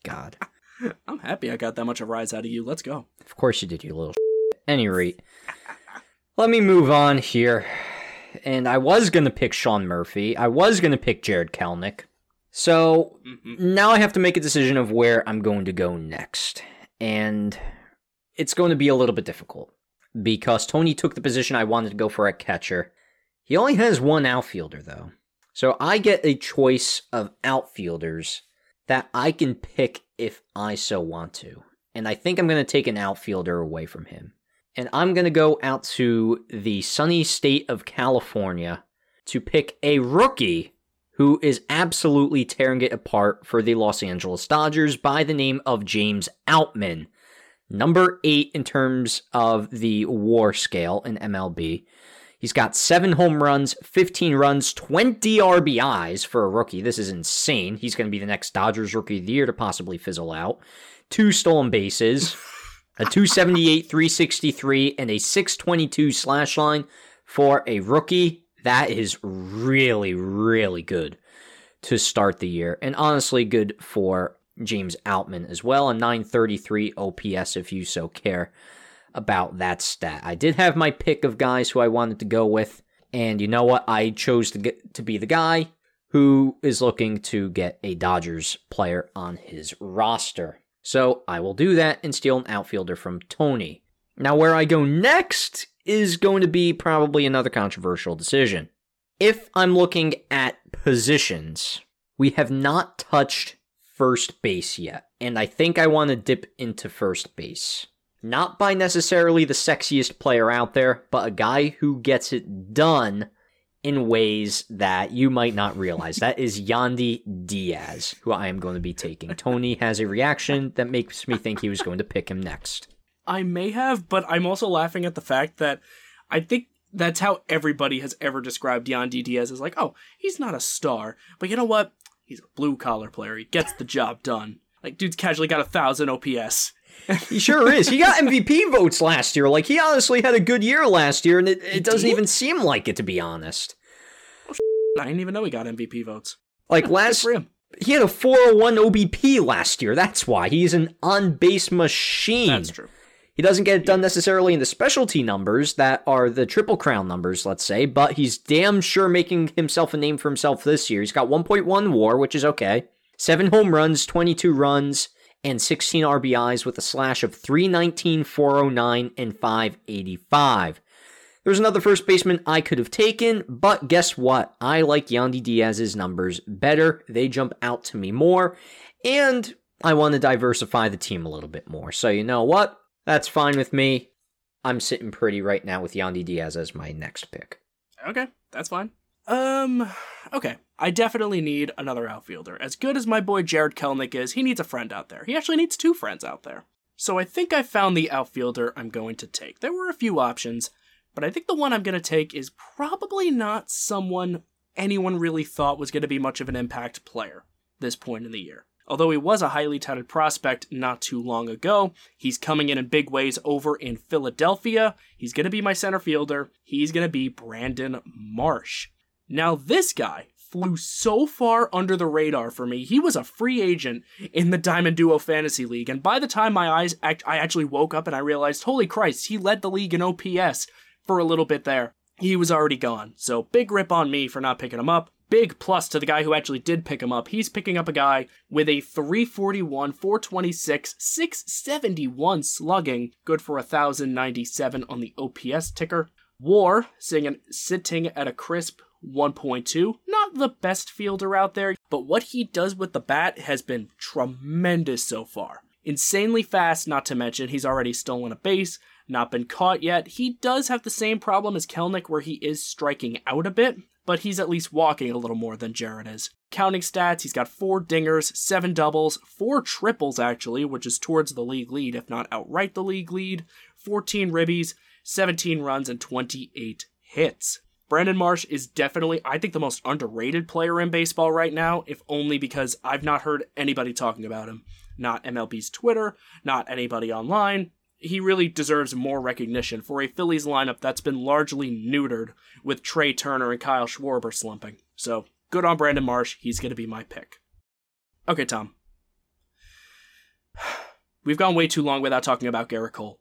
God, I'm happy I got that much of a rise out of you. Let's go. of course you did, you little. Any rate, let me move on here. And I was gonna pick Sean Murphy. I was gonna pick Jarred Kelenic. So hmm now I have to make a decision of where I'm going to go next. And it's going to be a little bit difficult because Tony took the position I wanted to go for at catcher. He only has one outfielder, though. So I get a choice of outfielders that I can pick if I so want to. And I think I'm going to take an outfielder away from him. And I'm going to go out to the sunny state of California to pick a rookie who is absolutely tearing it apart for the Los Angeles Dodgers by the name of James Outman. Number eight in terms of the war scale in MLB. He's got seven home runs, 15 runs, 20 RBIs for a rookie. This is insane. He's going to be the next Dodgers rookie of the year to possibly fizzle out. Two stolen bases, a 278, 363, and a 622 slash line for a rookie. That is really, really good to start the year. And honestly, good for James Outman as well. A 933 OPS if you so care about that stat. I did have my pick of guys who I wanted to go with. And you know what? I chose to get to be the guy who is looking to get a Dodgers player on his roster. So I will do that and steal an outfielder from Tony. Now, where I go next is going to be probably another controversial decision. If I'm looking at positions, we have not touched first base yet, and I think I want to dip into first base. Not by necessarily the sexiest player out there, but a guy who gets it done in ways that you might not realize. that is Yandy Diaz, who I am going to be taking. Tony has a reaction that makes me think he was going to pick him next. I may have, but I'm also laughing at the fact that I think that's how everybody has ever described Yandy Diaz as like, oh, he's not a star, but you know what? He's a blue collar player. He gets the job done. Like, dude's casually got a thousand OPS. He sure is. He got MVP votes last year. Like, he honestly had a good year last year, and it, it doesn't did? even seem like it, to be honest. Oh, I didn't even know he got MVP votes. Like, last. He had a 401 OBP last year. That's why. He's an on base machine. That's true. He doesn't get it done necessarily in the specialty numbers that are the Triple Crown numbers, let's say, but he's damn sure making himself a name for himself this year. He's got 1.1 war, which is okay. 7 home runs, 22 runs, and 16 RBIs with a slash of 319, 409, and 585. There's another first baseman I could have taken, but guess what? I like Yandy Diaz's numbers better. They jump out to me more, and I want to diversify the team a little bit more. So, you know what? That's fine with me. I'm sitting pretty right now with Yandy Diaz as my next pick. Okay, that's fine. Um, okay. I definitely need another outfielder. As good as my boy Jarred Kelenic is, he needs a friend out there. He actually needs two friends out there. So I think I found the outfielder I'm going to take. There were a few options, but I think the one I'm going to take is probably not someone anyone really thought was going to be much of an impact player this point in the year. Although he was a highly touted prospect not too long ago, he's coming in in big ways over in Philadelphia. He's going to be my center fielder. He's going to be Brandon Marsh. Now, this guy flew so far under the radar for me. He was a free agent in the Diamond Duo Fantasy League, and by the time my eyes act- I actually woke up and I realized, holy Christ, he led the league in OPS for a little bit there. He was already gone. So big rip on me for not picking him up. Big plus to the guy who actually did pick him up. He's picking up a guy with a 341, 426, 671 slugging, good for 1097 on the OPS ticker. War sitting at a crisp 1.2. Not the best fielder out there, but what he does with the bat has been tremendous so far. Insanely fast, not to mention he's already stolen a base, not been caught yet. He does have the same problem as Kelenic where he is striking out a bit, but he's at least walking a little more than Jarred is. Counting stats, he's got four dingers, seven doubles, four triples actually, which is towards the league lead, if not outright the league lead, 14 ribbies, 17 runs, and 28 hits. Brandon Marsh is definitely, I think, the most underrated player in baseball right now, if only because I've not heard anybody talking about him. Not MLB's Twitter, not anybody online. He really deserves more recognition for a Phillies lineup that's been largely neutered with Trea Turner and Kyle Schwarber slumping. So, good on Brandon Marsh. He's going to be my pick. Okay, Tom. We've gone way too long without talking about Gerrit Cole.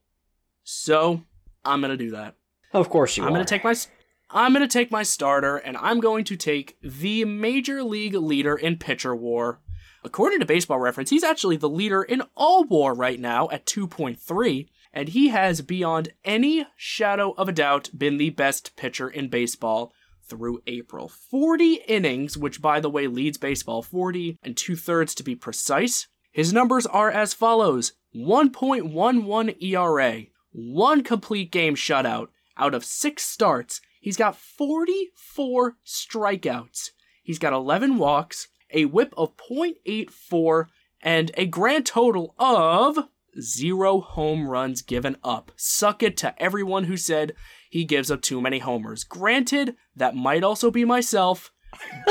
So, I'm going to do that. Of course you I'm going to take my I'm going to take my starter and I'm going to take the major league leader in pitcher war. According to Baseball Reference, he's actually the leader in all war right now at 2.3 and he has beyond any shadow of a doubt been the best pitcher in baseball through April. 40 innings, which by the way leads baseball 40 and two thirds to be precise. His numbers are as follows 1.11 ERA, one complete game shutout out of six starts. He's got 44 strikeouts. He's got 11 walks, a whip of .84, and a grand total of zero home runs given up. Suck it to everyone who said he gives up too many homers. Granted, that might also be myself,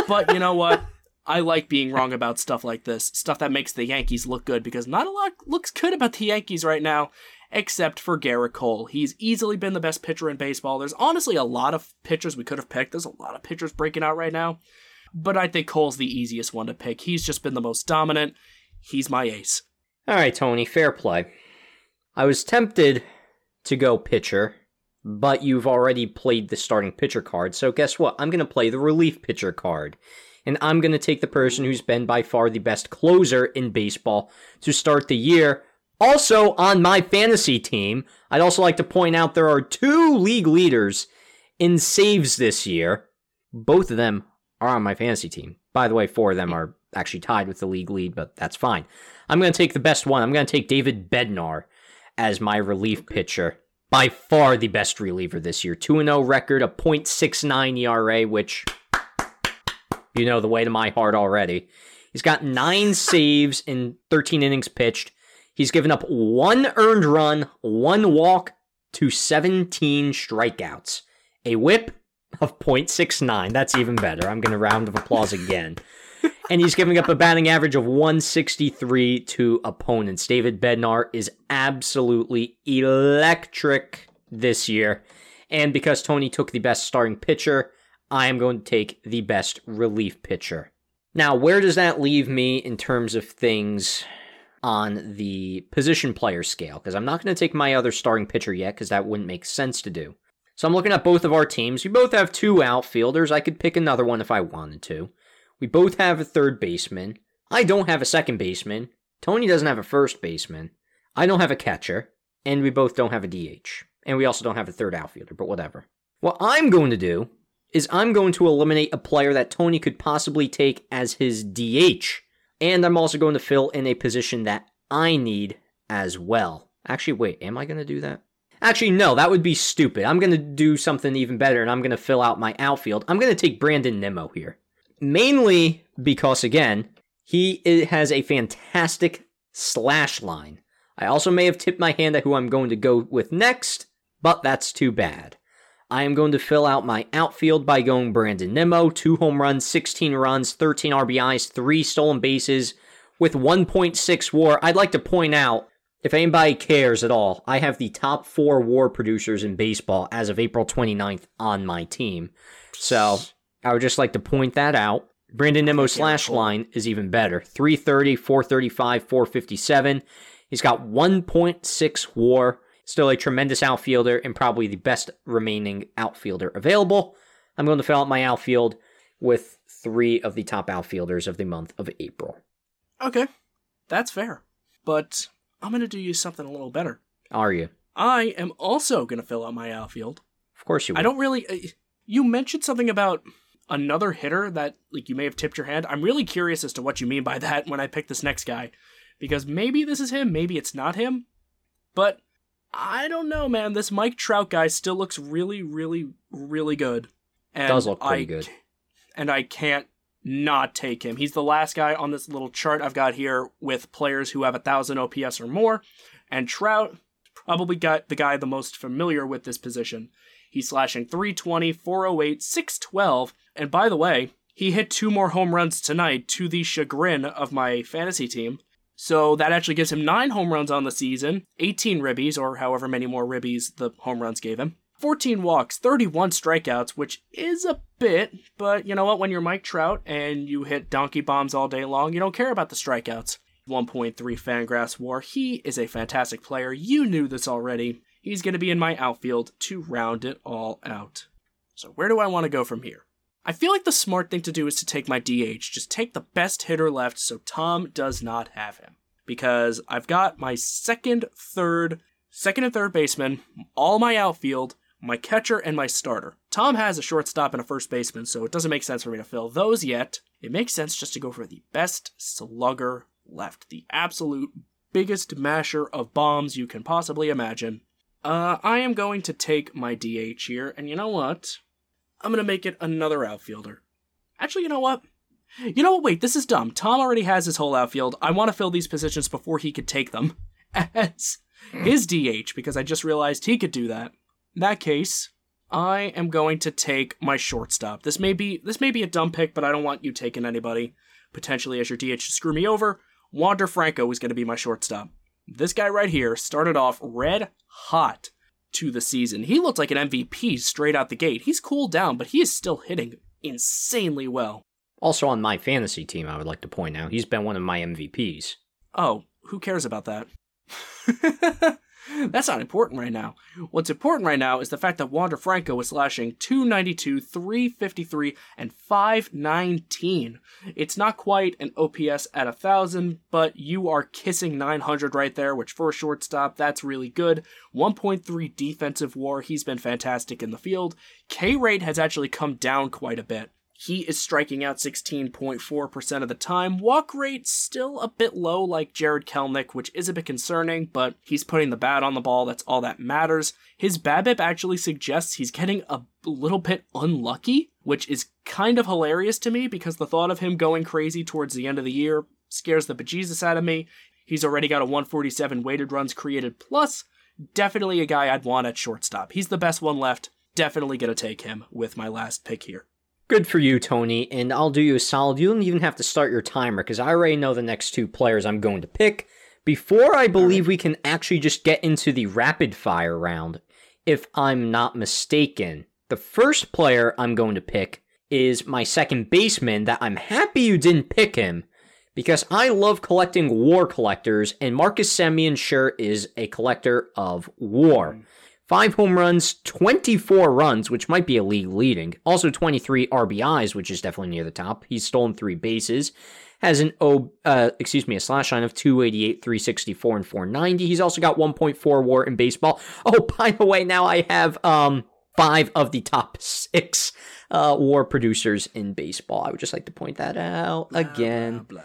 but you know what? I like being wrong about stuff like this, stuff that makes the Yankees look good, because not a lot looks good about the Yankees right now, except for Gerrit Cole. He's easily been the best pitcher in baseball. There's honestly a lot of pitchers we could have picked. There's a lot of pitchers breaking out right now, but I think Cole's the easiest one to pick. He's just been the most dominant. He's my ace. All right, Tony, fair play. I was tempted to go pitcher, but you've already played the starting pitcher card, so guess what? I'm going to play the relief pitcher card. and I'm going to take the person who's been by far the best closer in baseball to start the year. Also, on my fantasy team, I'd also like to point out there are two league leaders in saves this year. Both of them are on my fantasy team. By the way, four of them are actually tied with the league lead, but that's fine. I'm going to take the best one. I'm going to take David Bednar as my relief pitcher. By far the best reliever this year. 2 0 record, a .69 ERA, which you know the way to my heart already. He's got nine saves in 13 innings pitched. He's given up one earned run, one walk to 17 strikeouts. A whip of .69. That's even better. I'm going to round of applause again. and he's giving up a batting average of 163 to opponents. David Bednar is absolutely electric this year. And because Tony took the best starting pitcher, I am going to take the best relief pitcher. Now, where does that leave me in terms of things on the position player scale? Because I'm not going to take my other starting pitcher yet, because that wouldn't make sense to do. So I'm looking at both of our teams. We both have two outfielders. I could pick another one if I wanted to. We both have a third baseman. I don't have a second baseman. Tony doesn't have a first baseman. I don't have a catcher. And we both don't have a DH. And we also don't have a third outfielder, but whatever. What I'm going to do is I'm going to eliminate a player that Tony could possibly take as his DH. And I'm also going to fill in a position that I need as well. Actually, wait, am I going to do that? Actually, no, that would be stupid. I'm going to do something even better and I'm going to fill out my outfield. I'm going to take Brandon Nimmo here. Mainly because, again, he has a fantastic slash line. I also may have tipped my hand at who I'm going to go with next, but that's too bad. I am going to fill out my outfield by going Brandon Nimmo, 2 home runs, 16 runs, 13 RBIs, 3 stolen bases, with 1.6 war. I'd like to point out if anybody cares at all, I have the top four war producers in baseball as of April 29th on my team. So I would just like to point that out. Brandon Nimmo slash line is even better 330, 435, 457. He's got 1.6 war. Still a tremendous outfielder and probably the best remaining outfielder available. I'm going to fill out my outfield with three of the top outfielders of the month of April. Okay, that's fair. But I'm going to do you something a little better. Are you? I am also going to fill out my outfield. Of course you will. I don't really. Uh, you mentioned something about another hitter that like you may have tipped your hand. I'm really curious as to what you mean by that when I pick this next guy, because maybe this is him, maybe it's not him, but I don't know, man. This Mike Trout guy still looks really, really, really good. And Does look pretty I, good. And I can't not take him. He's the last guy on this little chart I've got here with players who have a thousand OPS or more, and Trout probably got the guy the most familiar with this position. He's slashing 320, 408, 612, and by the way, he hit two more home runs tonight to the chagrin of my fantasy team. So that actually gives him nine home runs on the season, 18 ribbies, or however many more ribbies the home runs gave him. 14 walks, 31 strikeouts, which is a bit, but you know what? When you're Mike Trout and you hit donkey bombs all day long, you don't care about the strikeouts. 1.3 Fangraphs WAR. He is a fantastic player. You knew this already. He's going to be in my outfield to round it all out. So, where do I want to go from here? I feel like the smart thing to do is to take my DH. Just take the best hitter left so Tom does not have him. Because I've got my second, third, second and third baseman, all my outfield, my catcher, and my starter. Tom has a shortstop and a first baseman, so it doesn't make sense for me to fill those yet. It makes sense just to go for the best slugger left, the absolute biggest masher of bombs you can possibly imagine. Uh, I am going to take my DH here, and you know what? I'm going to make it another outfielder. Actually, you know what? You know what? Wait, this is dumb. Tom already has his whole outfield. I want to fill these positions before he could take them as his DH because I just realized he could do that. In that case, I am going to take my shortstop. This may be this may be a dumb pick, but I don't want you taking anybody potentially as your DH to screw me over. Wander Franco is going to be my shortstop. This guy right here started off red hot to the season. He looked like an MVP straight out the gate. He's cooled down, but he is still hitting insanely well. Also on my fantasy team, I would like to point out, he's been one of my MVPs. Oh, who cares about that? That's not important right now. What's important right now is the fact that Wander Franco is slashing 292, 353, and 519. It's not quite an OPS at a 1,000, but you are kissing 900 right there, which for a shortstop, that's really good. 1.3 defensive war, he's been fantastic in the field. K rate has actually come down quite a bit. He is striking out 16.4% of the time. Walk rate still a bit low, like Jarred Kelenic, which is a bit concerning, but he's putting the bat on the ball. That's all that matters. His BABIP actually suggests he's getting a little bit unlucky, which is kind of hilarious to me because the thought of him going crazy towards the end of the year scares the bejesus out of me. He's already got a 147 weighted runs created plus. Definitely a guy I'd want at shortstop. He's the best one left. Definitely gonna take him with my last pick here. Good for you, Tony, and I'll do you a solid. You don't even have to start your timer because I already know the next two players I'm going to pick. Before I believe we can actually just get into the rapid fire round, if I'm not mistaken, the first player I'm going to pick is my second baseman that I'm happy you didn't pick him because I love collecting war collectors, and Marcus Semien sure is a collector of war. Mm. Five home runs, 24 runs, which might be a league leading. Also 23 RBIs, which is definitely near the top. He's stolen three bases. Has an O, uh, excuse me, a slash line of 288, 364, and 490. He's also got 1.4 WAR in baseball. Oh, by the way, now I have um five of the top six uh, WAR producers in baseball. I would just like to point that out again. Blah,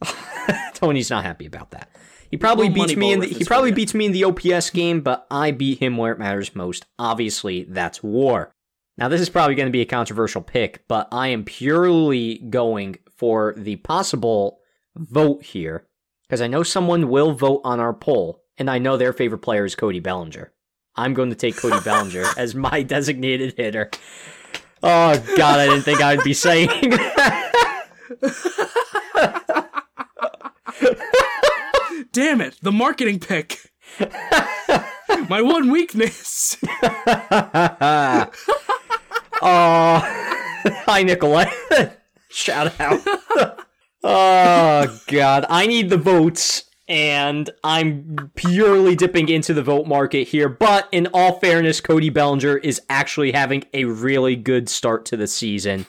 blah, blah, Tony's not happy about that. He probably beats me in the, he probably beats me in the OPS game, but I beat him where it matters most. Obviously, that's war. Now this is probably going to be a controversial pick, but I am purely going for the possible vote here because I know someone will vote on our poll, and I know their favorite player is Cody Bellinger. I'm going to take Cody Bellinger as my designated hitter. Oh God, I didn't think I'd be saying. Damn it, the marketing pick. My one weakness. oh, hi, Nicolette. Shout out. oh, God. I need the votes, and I'm purely dipping into the vote market here. But in all fairness, Cody Bellinger is actually having a really good start to the season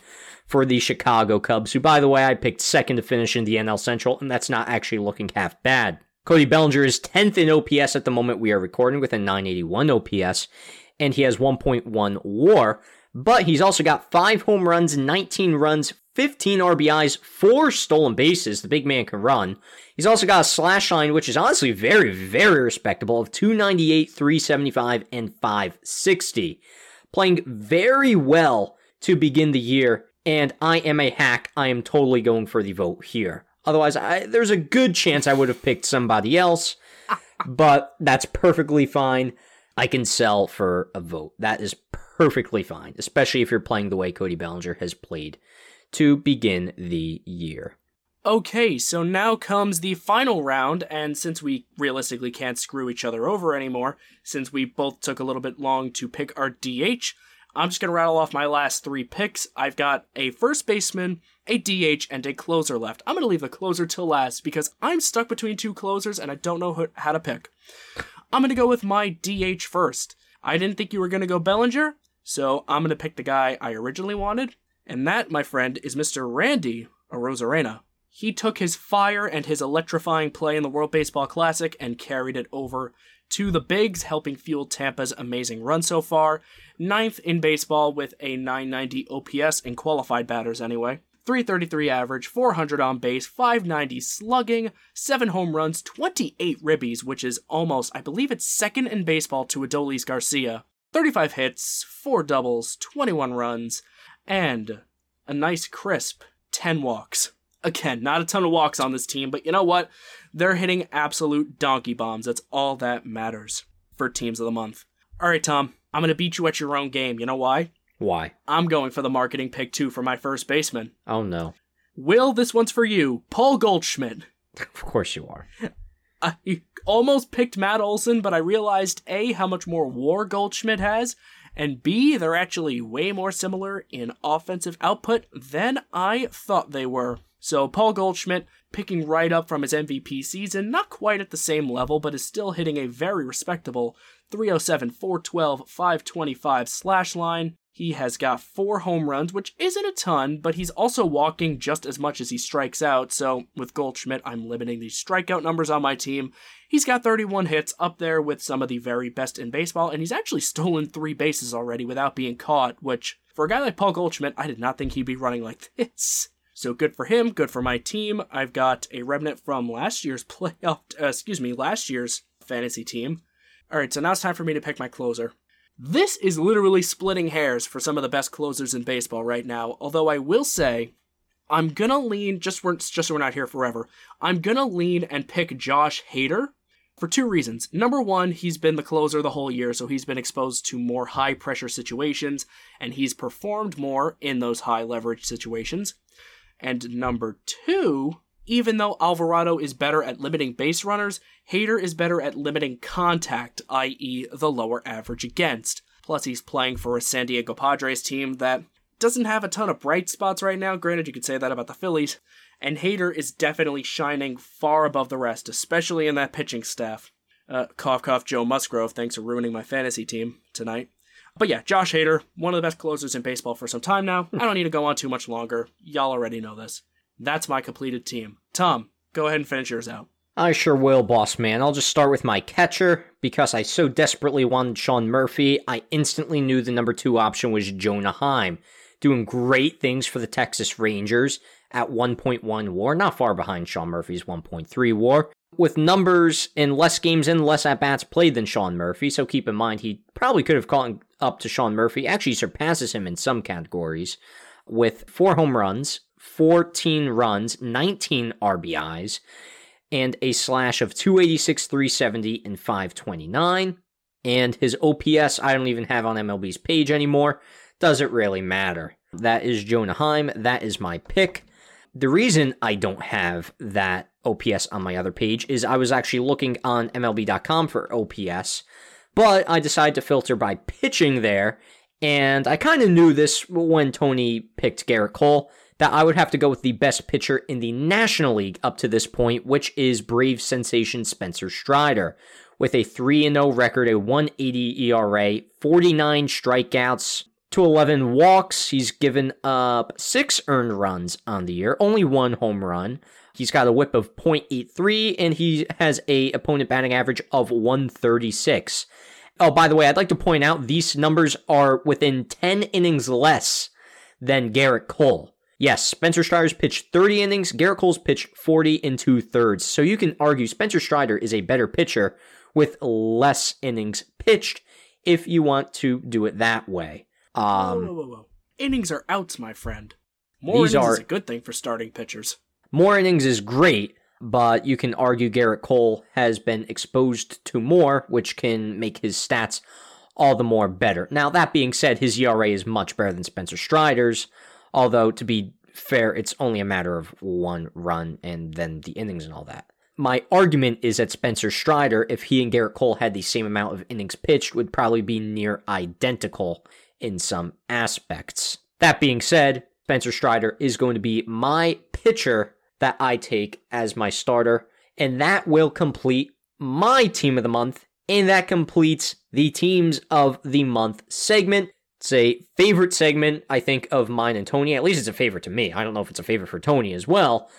for the Chicago Cubs, who, by the way, I picked second to finish in the NL Central, and that's not actually looking half bad. Cody Bellinger is 10th in OPS at the moment we are recording with a 981 OPS, and he has 1.1 WAR. But he's also got five home runs, 19 runs, 15 RBIs, four stolen bases. The big man can run. He's also got a slash line, which is honestly very, very respectable, of 298, 375, and 560. Playing very well to begin the year, and I am a hack. I am totally going for the vote here. Otherwise, I, there's a good chance I would have picked somebody else, but that's perfectly fine. I can sell for a vote. That is perfectly fine, especially if you're playing the way Cody Bellinger has played to begin the year. Okay, so now comes the final round, and since we realistically can't screw each other over anymore, since we both took a little bit long to pick our DH, I'm just gonna rattle off my last three picks. I've got a first baseman, a DH, and a closer left. I'm gonna leave the closer till last because I'm stuck between two closers and I don't know how to pick. I'm gonna go with my DH first. I didn't think you were gonna go Bellinger, so I'm gonna pick the guy I originally wanted, and that, my friend, is Mr. Randy Arozarena. He took his fire and his electrifying play in the World Baseball Classic and carried it over to the bigs, helping fuel Tampa's amazing run so far. Ninth in baseball with a 990 OPS in qualified batters anyway. 333 average, 400 on base, 590 slugging, 7 home runs, 28 ribbies, which is almost, I believe it's second in baseball to Adolis Garcia. 35 hits, 4 doubles, 21 runs, and a nice crisp 10 walks. Again, not a ton of walks on this team, but you know what? They're hitting absolute donkey bombs. That's all that matters for teams of the month. All right, Tom, I'm going to beat you at your own game. You know why? Why? I'm going for the marketing pick too for my first baseman. Oh no. Will, this one's for you. Paul Goldschmidt. Of course you are. Uh, I almost picked Matt Olson, but I realized A, how much more war Goldschmidt has, and B, they're actually way more similar in offensive output than I thought they were. So, Paul Goldschmidt picking right up from his MVP season, not quite at the same level, but is still hitting a very respectable 307, 412, 525 slash line. He has got four home runs, which isn't a ton, but he's also walking just as much as he strikes out. So with Goldschmidt, I'm limiting the strikeout numbers on my team. He's got 31 hits up there with some of the very best in baseball, and he's actually stolen three bases already without being caught, which for a guy like Paul Goldschmidt, I did not think he'd be running like this. So good for him, good for my team. I've got a remnant from last year's playoff, uh, excuse me, last year's fantasy team. All right, so now it's time for me to pick my closer. This is literally splitting hairs for some of the best closers in baseball right now. Although I will say, I'm gonna lean just we're just so we're not here forever. I'm gonna lean and pick Josh Hader for two reasons. Number one, he's been the closer the whole year, so he's been exposed to more high pressure situations, and he's performed more in those high leverage situations. And number two, even though Alvarado is better at limiting base runners, Hader is better at limiting contact, i.e., the lower average against. Plus, he's playing for a San Diego Padres team that doesn't have a ton of bright spots right now. Granted, you could say that about the Phillies. And Hader is definitely shining far above the rest, especially in that pitching staff. Uh, cough, cough, Joe Musgrove. Thanks for ruining my fantasy team tonight. But yeah, Josh Hader, one of the best closers in baseball for some time now. I don't need to go on too much longer. Y'all already know this. That's my completed team. Tom, go ahead and finish yours out. I sure will, boss man. I'll just start with my catcher. Because I so desperately wanted Sean Murphy, I instantly knew the number two option was Jonah Heim. Doing great things for the Texas Rangers at 1.1 war, not far behind Sean Murphy's 1.3 war. With numbers in less games and less at bats played than Sean Murphy, so keep in mind he probably could have caught up to Sean Murphy, actually surpasses him in some categories, with four home runs, 14 runs, 19 RBIs, and a slash of 286, 370, and 529. And his OPS, I don't even have on MLB's page anymore. Doesn't really matter. That is Jonah Heim. That is my pick. The reason I don't have that OPS on my other page is I was actually looking on MLB.com for OPS, but I decided to filter by pitching there. And I kind of knew this when Tony picked Gerrit Cole that I would have to go with the best pitcher in the National League up to this point, which is Brave sensation Spencer Strider. With a 3 0 record, a 180 ERA, 49 strikeouts, to 11 walks. He's given up six earned runs on the year, only one home run. He's got a whip of .83, and he has a opponent batting average of 136. Oh, by the way, I'd like to point out these numbers are within 10 innings less than Gerrit Cole. Yes, Spencer Strider's pitched 30 innings, Gerrit Cole's pitched 40 and two thirds. So you can argue Spencer Strider is a better pitcher with less innings pitched if you want to do it that way. Um, whoa, whoa, whoa, Innings are outs, my friend. More innings are, is a good thing for starting pitchers. More innings is great, but you can argue Gerrit Cole has been exposed to more, which can make his stats all the more better. Now, that being said, his ERA is much better than Spencer Strider's. Although, to be fair, it's only a matter of one run and then the innings and all that. My argument is that Spencer Strider, if he and Gerrit Cole had the same amount of innings pitched, would probably be near identical in some aspects. That being said, Spencer Strider is going to be my pitcher that I take as my starter, and that will complete my team of the month, and that completes the teams of the month segment. It's a favorite segment, I think, of mine and Tony. At least it's a favorite to me. I don't know if it's a favorite for Tony as well.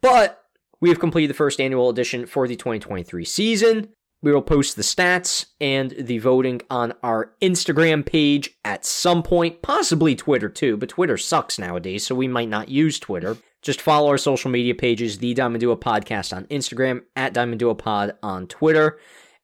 But we have completed the first annual edition for the 2023 season. We will post the stats and the voting on our Instagram page at some point, possibly Twitter too, but Twitter sucks nowadays, so we might not use Twitter. Just follow our social media pages, The Diamond Duo Podcast on Instagram, at Diamond Duo Pod on Twitter,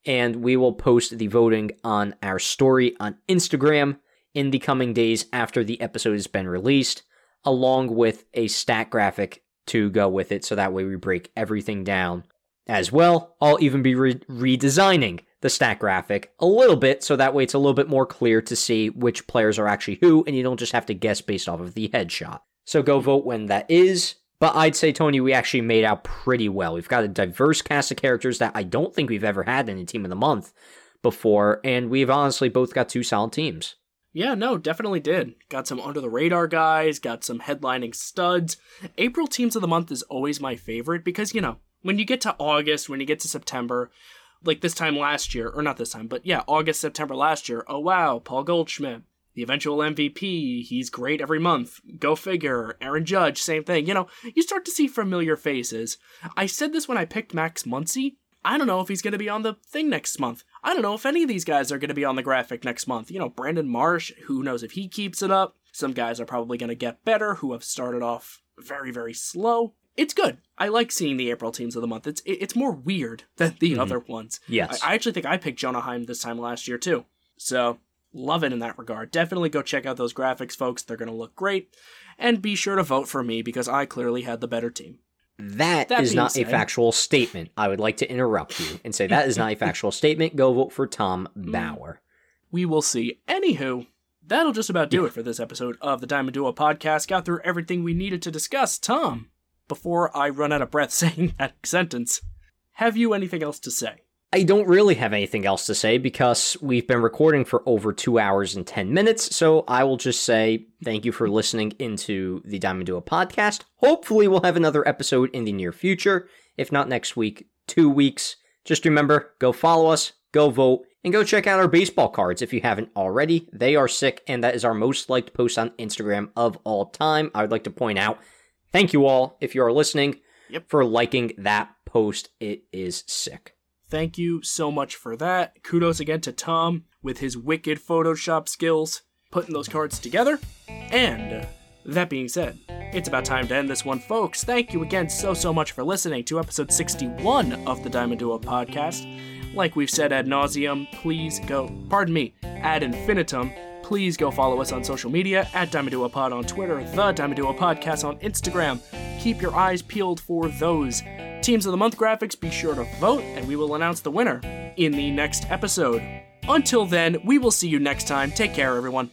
and we will post the voting on our story on Instagram in the coming days after the episode has been released, along with a stat graphic to go with it, so that way we break everything down. As well, I'll even be re- redesigning the stat graphic a little bit, so that way it's a little bit more clear to see which players are actually who, and you don't just have to guess based off of the headshot. So go hmm. vote when that is. But I'd say, Tony, we actually made out pretty well. We've got a diverse cast of characters that I don't think we've ever had in a team of the month before, and we've honestly both got two solid teams. Yeah, no, definitely did. Got some under the radar guys, got some headlining studs. April teams of the month is always my favorite because, you know, when you get to August, when you get to September, like this time last year, or not this time, but yeah, August, September last year, oh wow, Paul Goldschmidt, the eventual MVP, he's great every month. Go figure. Aaron Judge, same thing. You know, you start to see familiar faces. I said this when I picked Max Muncy. I don't know if he's going to be on the thing next month. I don't know if any of these guys are going to be on the graphic next month. You know, Brandon Marsh, who knows if he keeps it up. Some guys are probably going to get better who have started off very, very slow. It's good. I like seeing the April teams of the month. It's it's more weird than the mm-hmm. other ones. Yes. I, I actually think I picked Jonah Heim this time last year too. So love it in that regard. Definitely go check out those graphics, folks. They're going to look great. And be sure to vote for me because I clearly had the better team. that, that is not said, a factual statement. I would like to interrupt you and say that is not a factual statement. Go vote for Tom mm. Bauer. We will see. Anywho, that'll just about do it for this episode of the Diamond Duo podcast. Got through everything we needed to discuss. Tom, before I run out of breath saying that sentence, have you anything else to say? I don't really have anything else to say because we've been recording for over two hours and 10 minutes. So I will just say thank you for listening into the Diamond Duo podcast. Hopefully, we'll have another episode in the near future. If not next week, two weeks. Just remember go follow us, go vote, and go check out our baseball cards if you haven't already. They are sick, and that is our most liked post on Instagram of all time. I would like to point out thank you all, if you are listening, yep. for liking that post. It is sick. Thank you so much for that. Kudos again to Tom with his wicked Photoshop skills, putting those cards together. And uh, that being said, it's about time to end this one, folks. Thank you again so, so much for listening to episode 61 of the Diamond Duo podcast. Like we've said ad nauseum, please go, pardon me, ad infinitum. Please go follow us on social media at Diamond Duo Pod on Twitter, the Diamond Duo Podcast on Instagram. Keep your eyes peeled for those Teams of the Month graphics, be sure to vote, and we will announce the winner in the next episode. Until then, we will see you next time. Take care, everyone.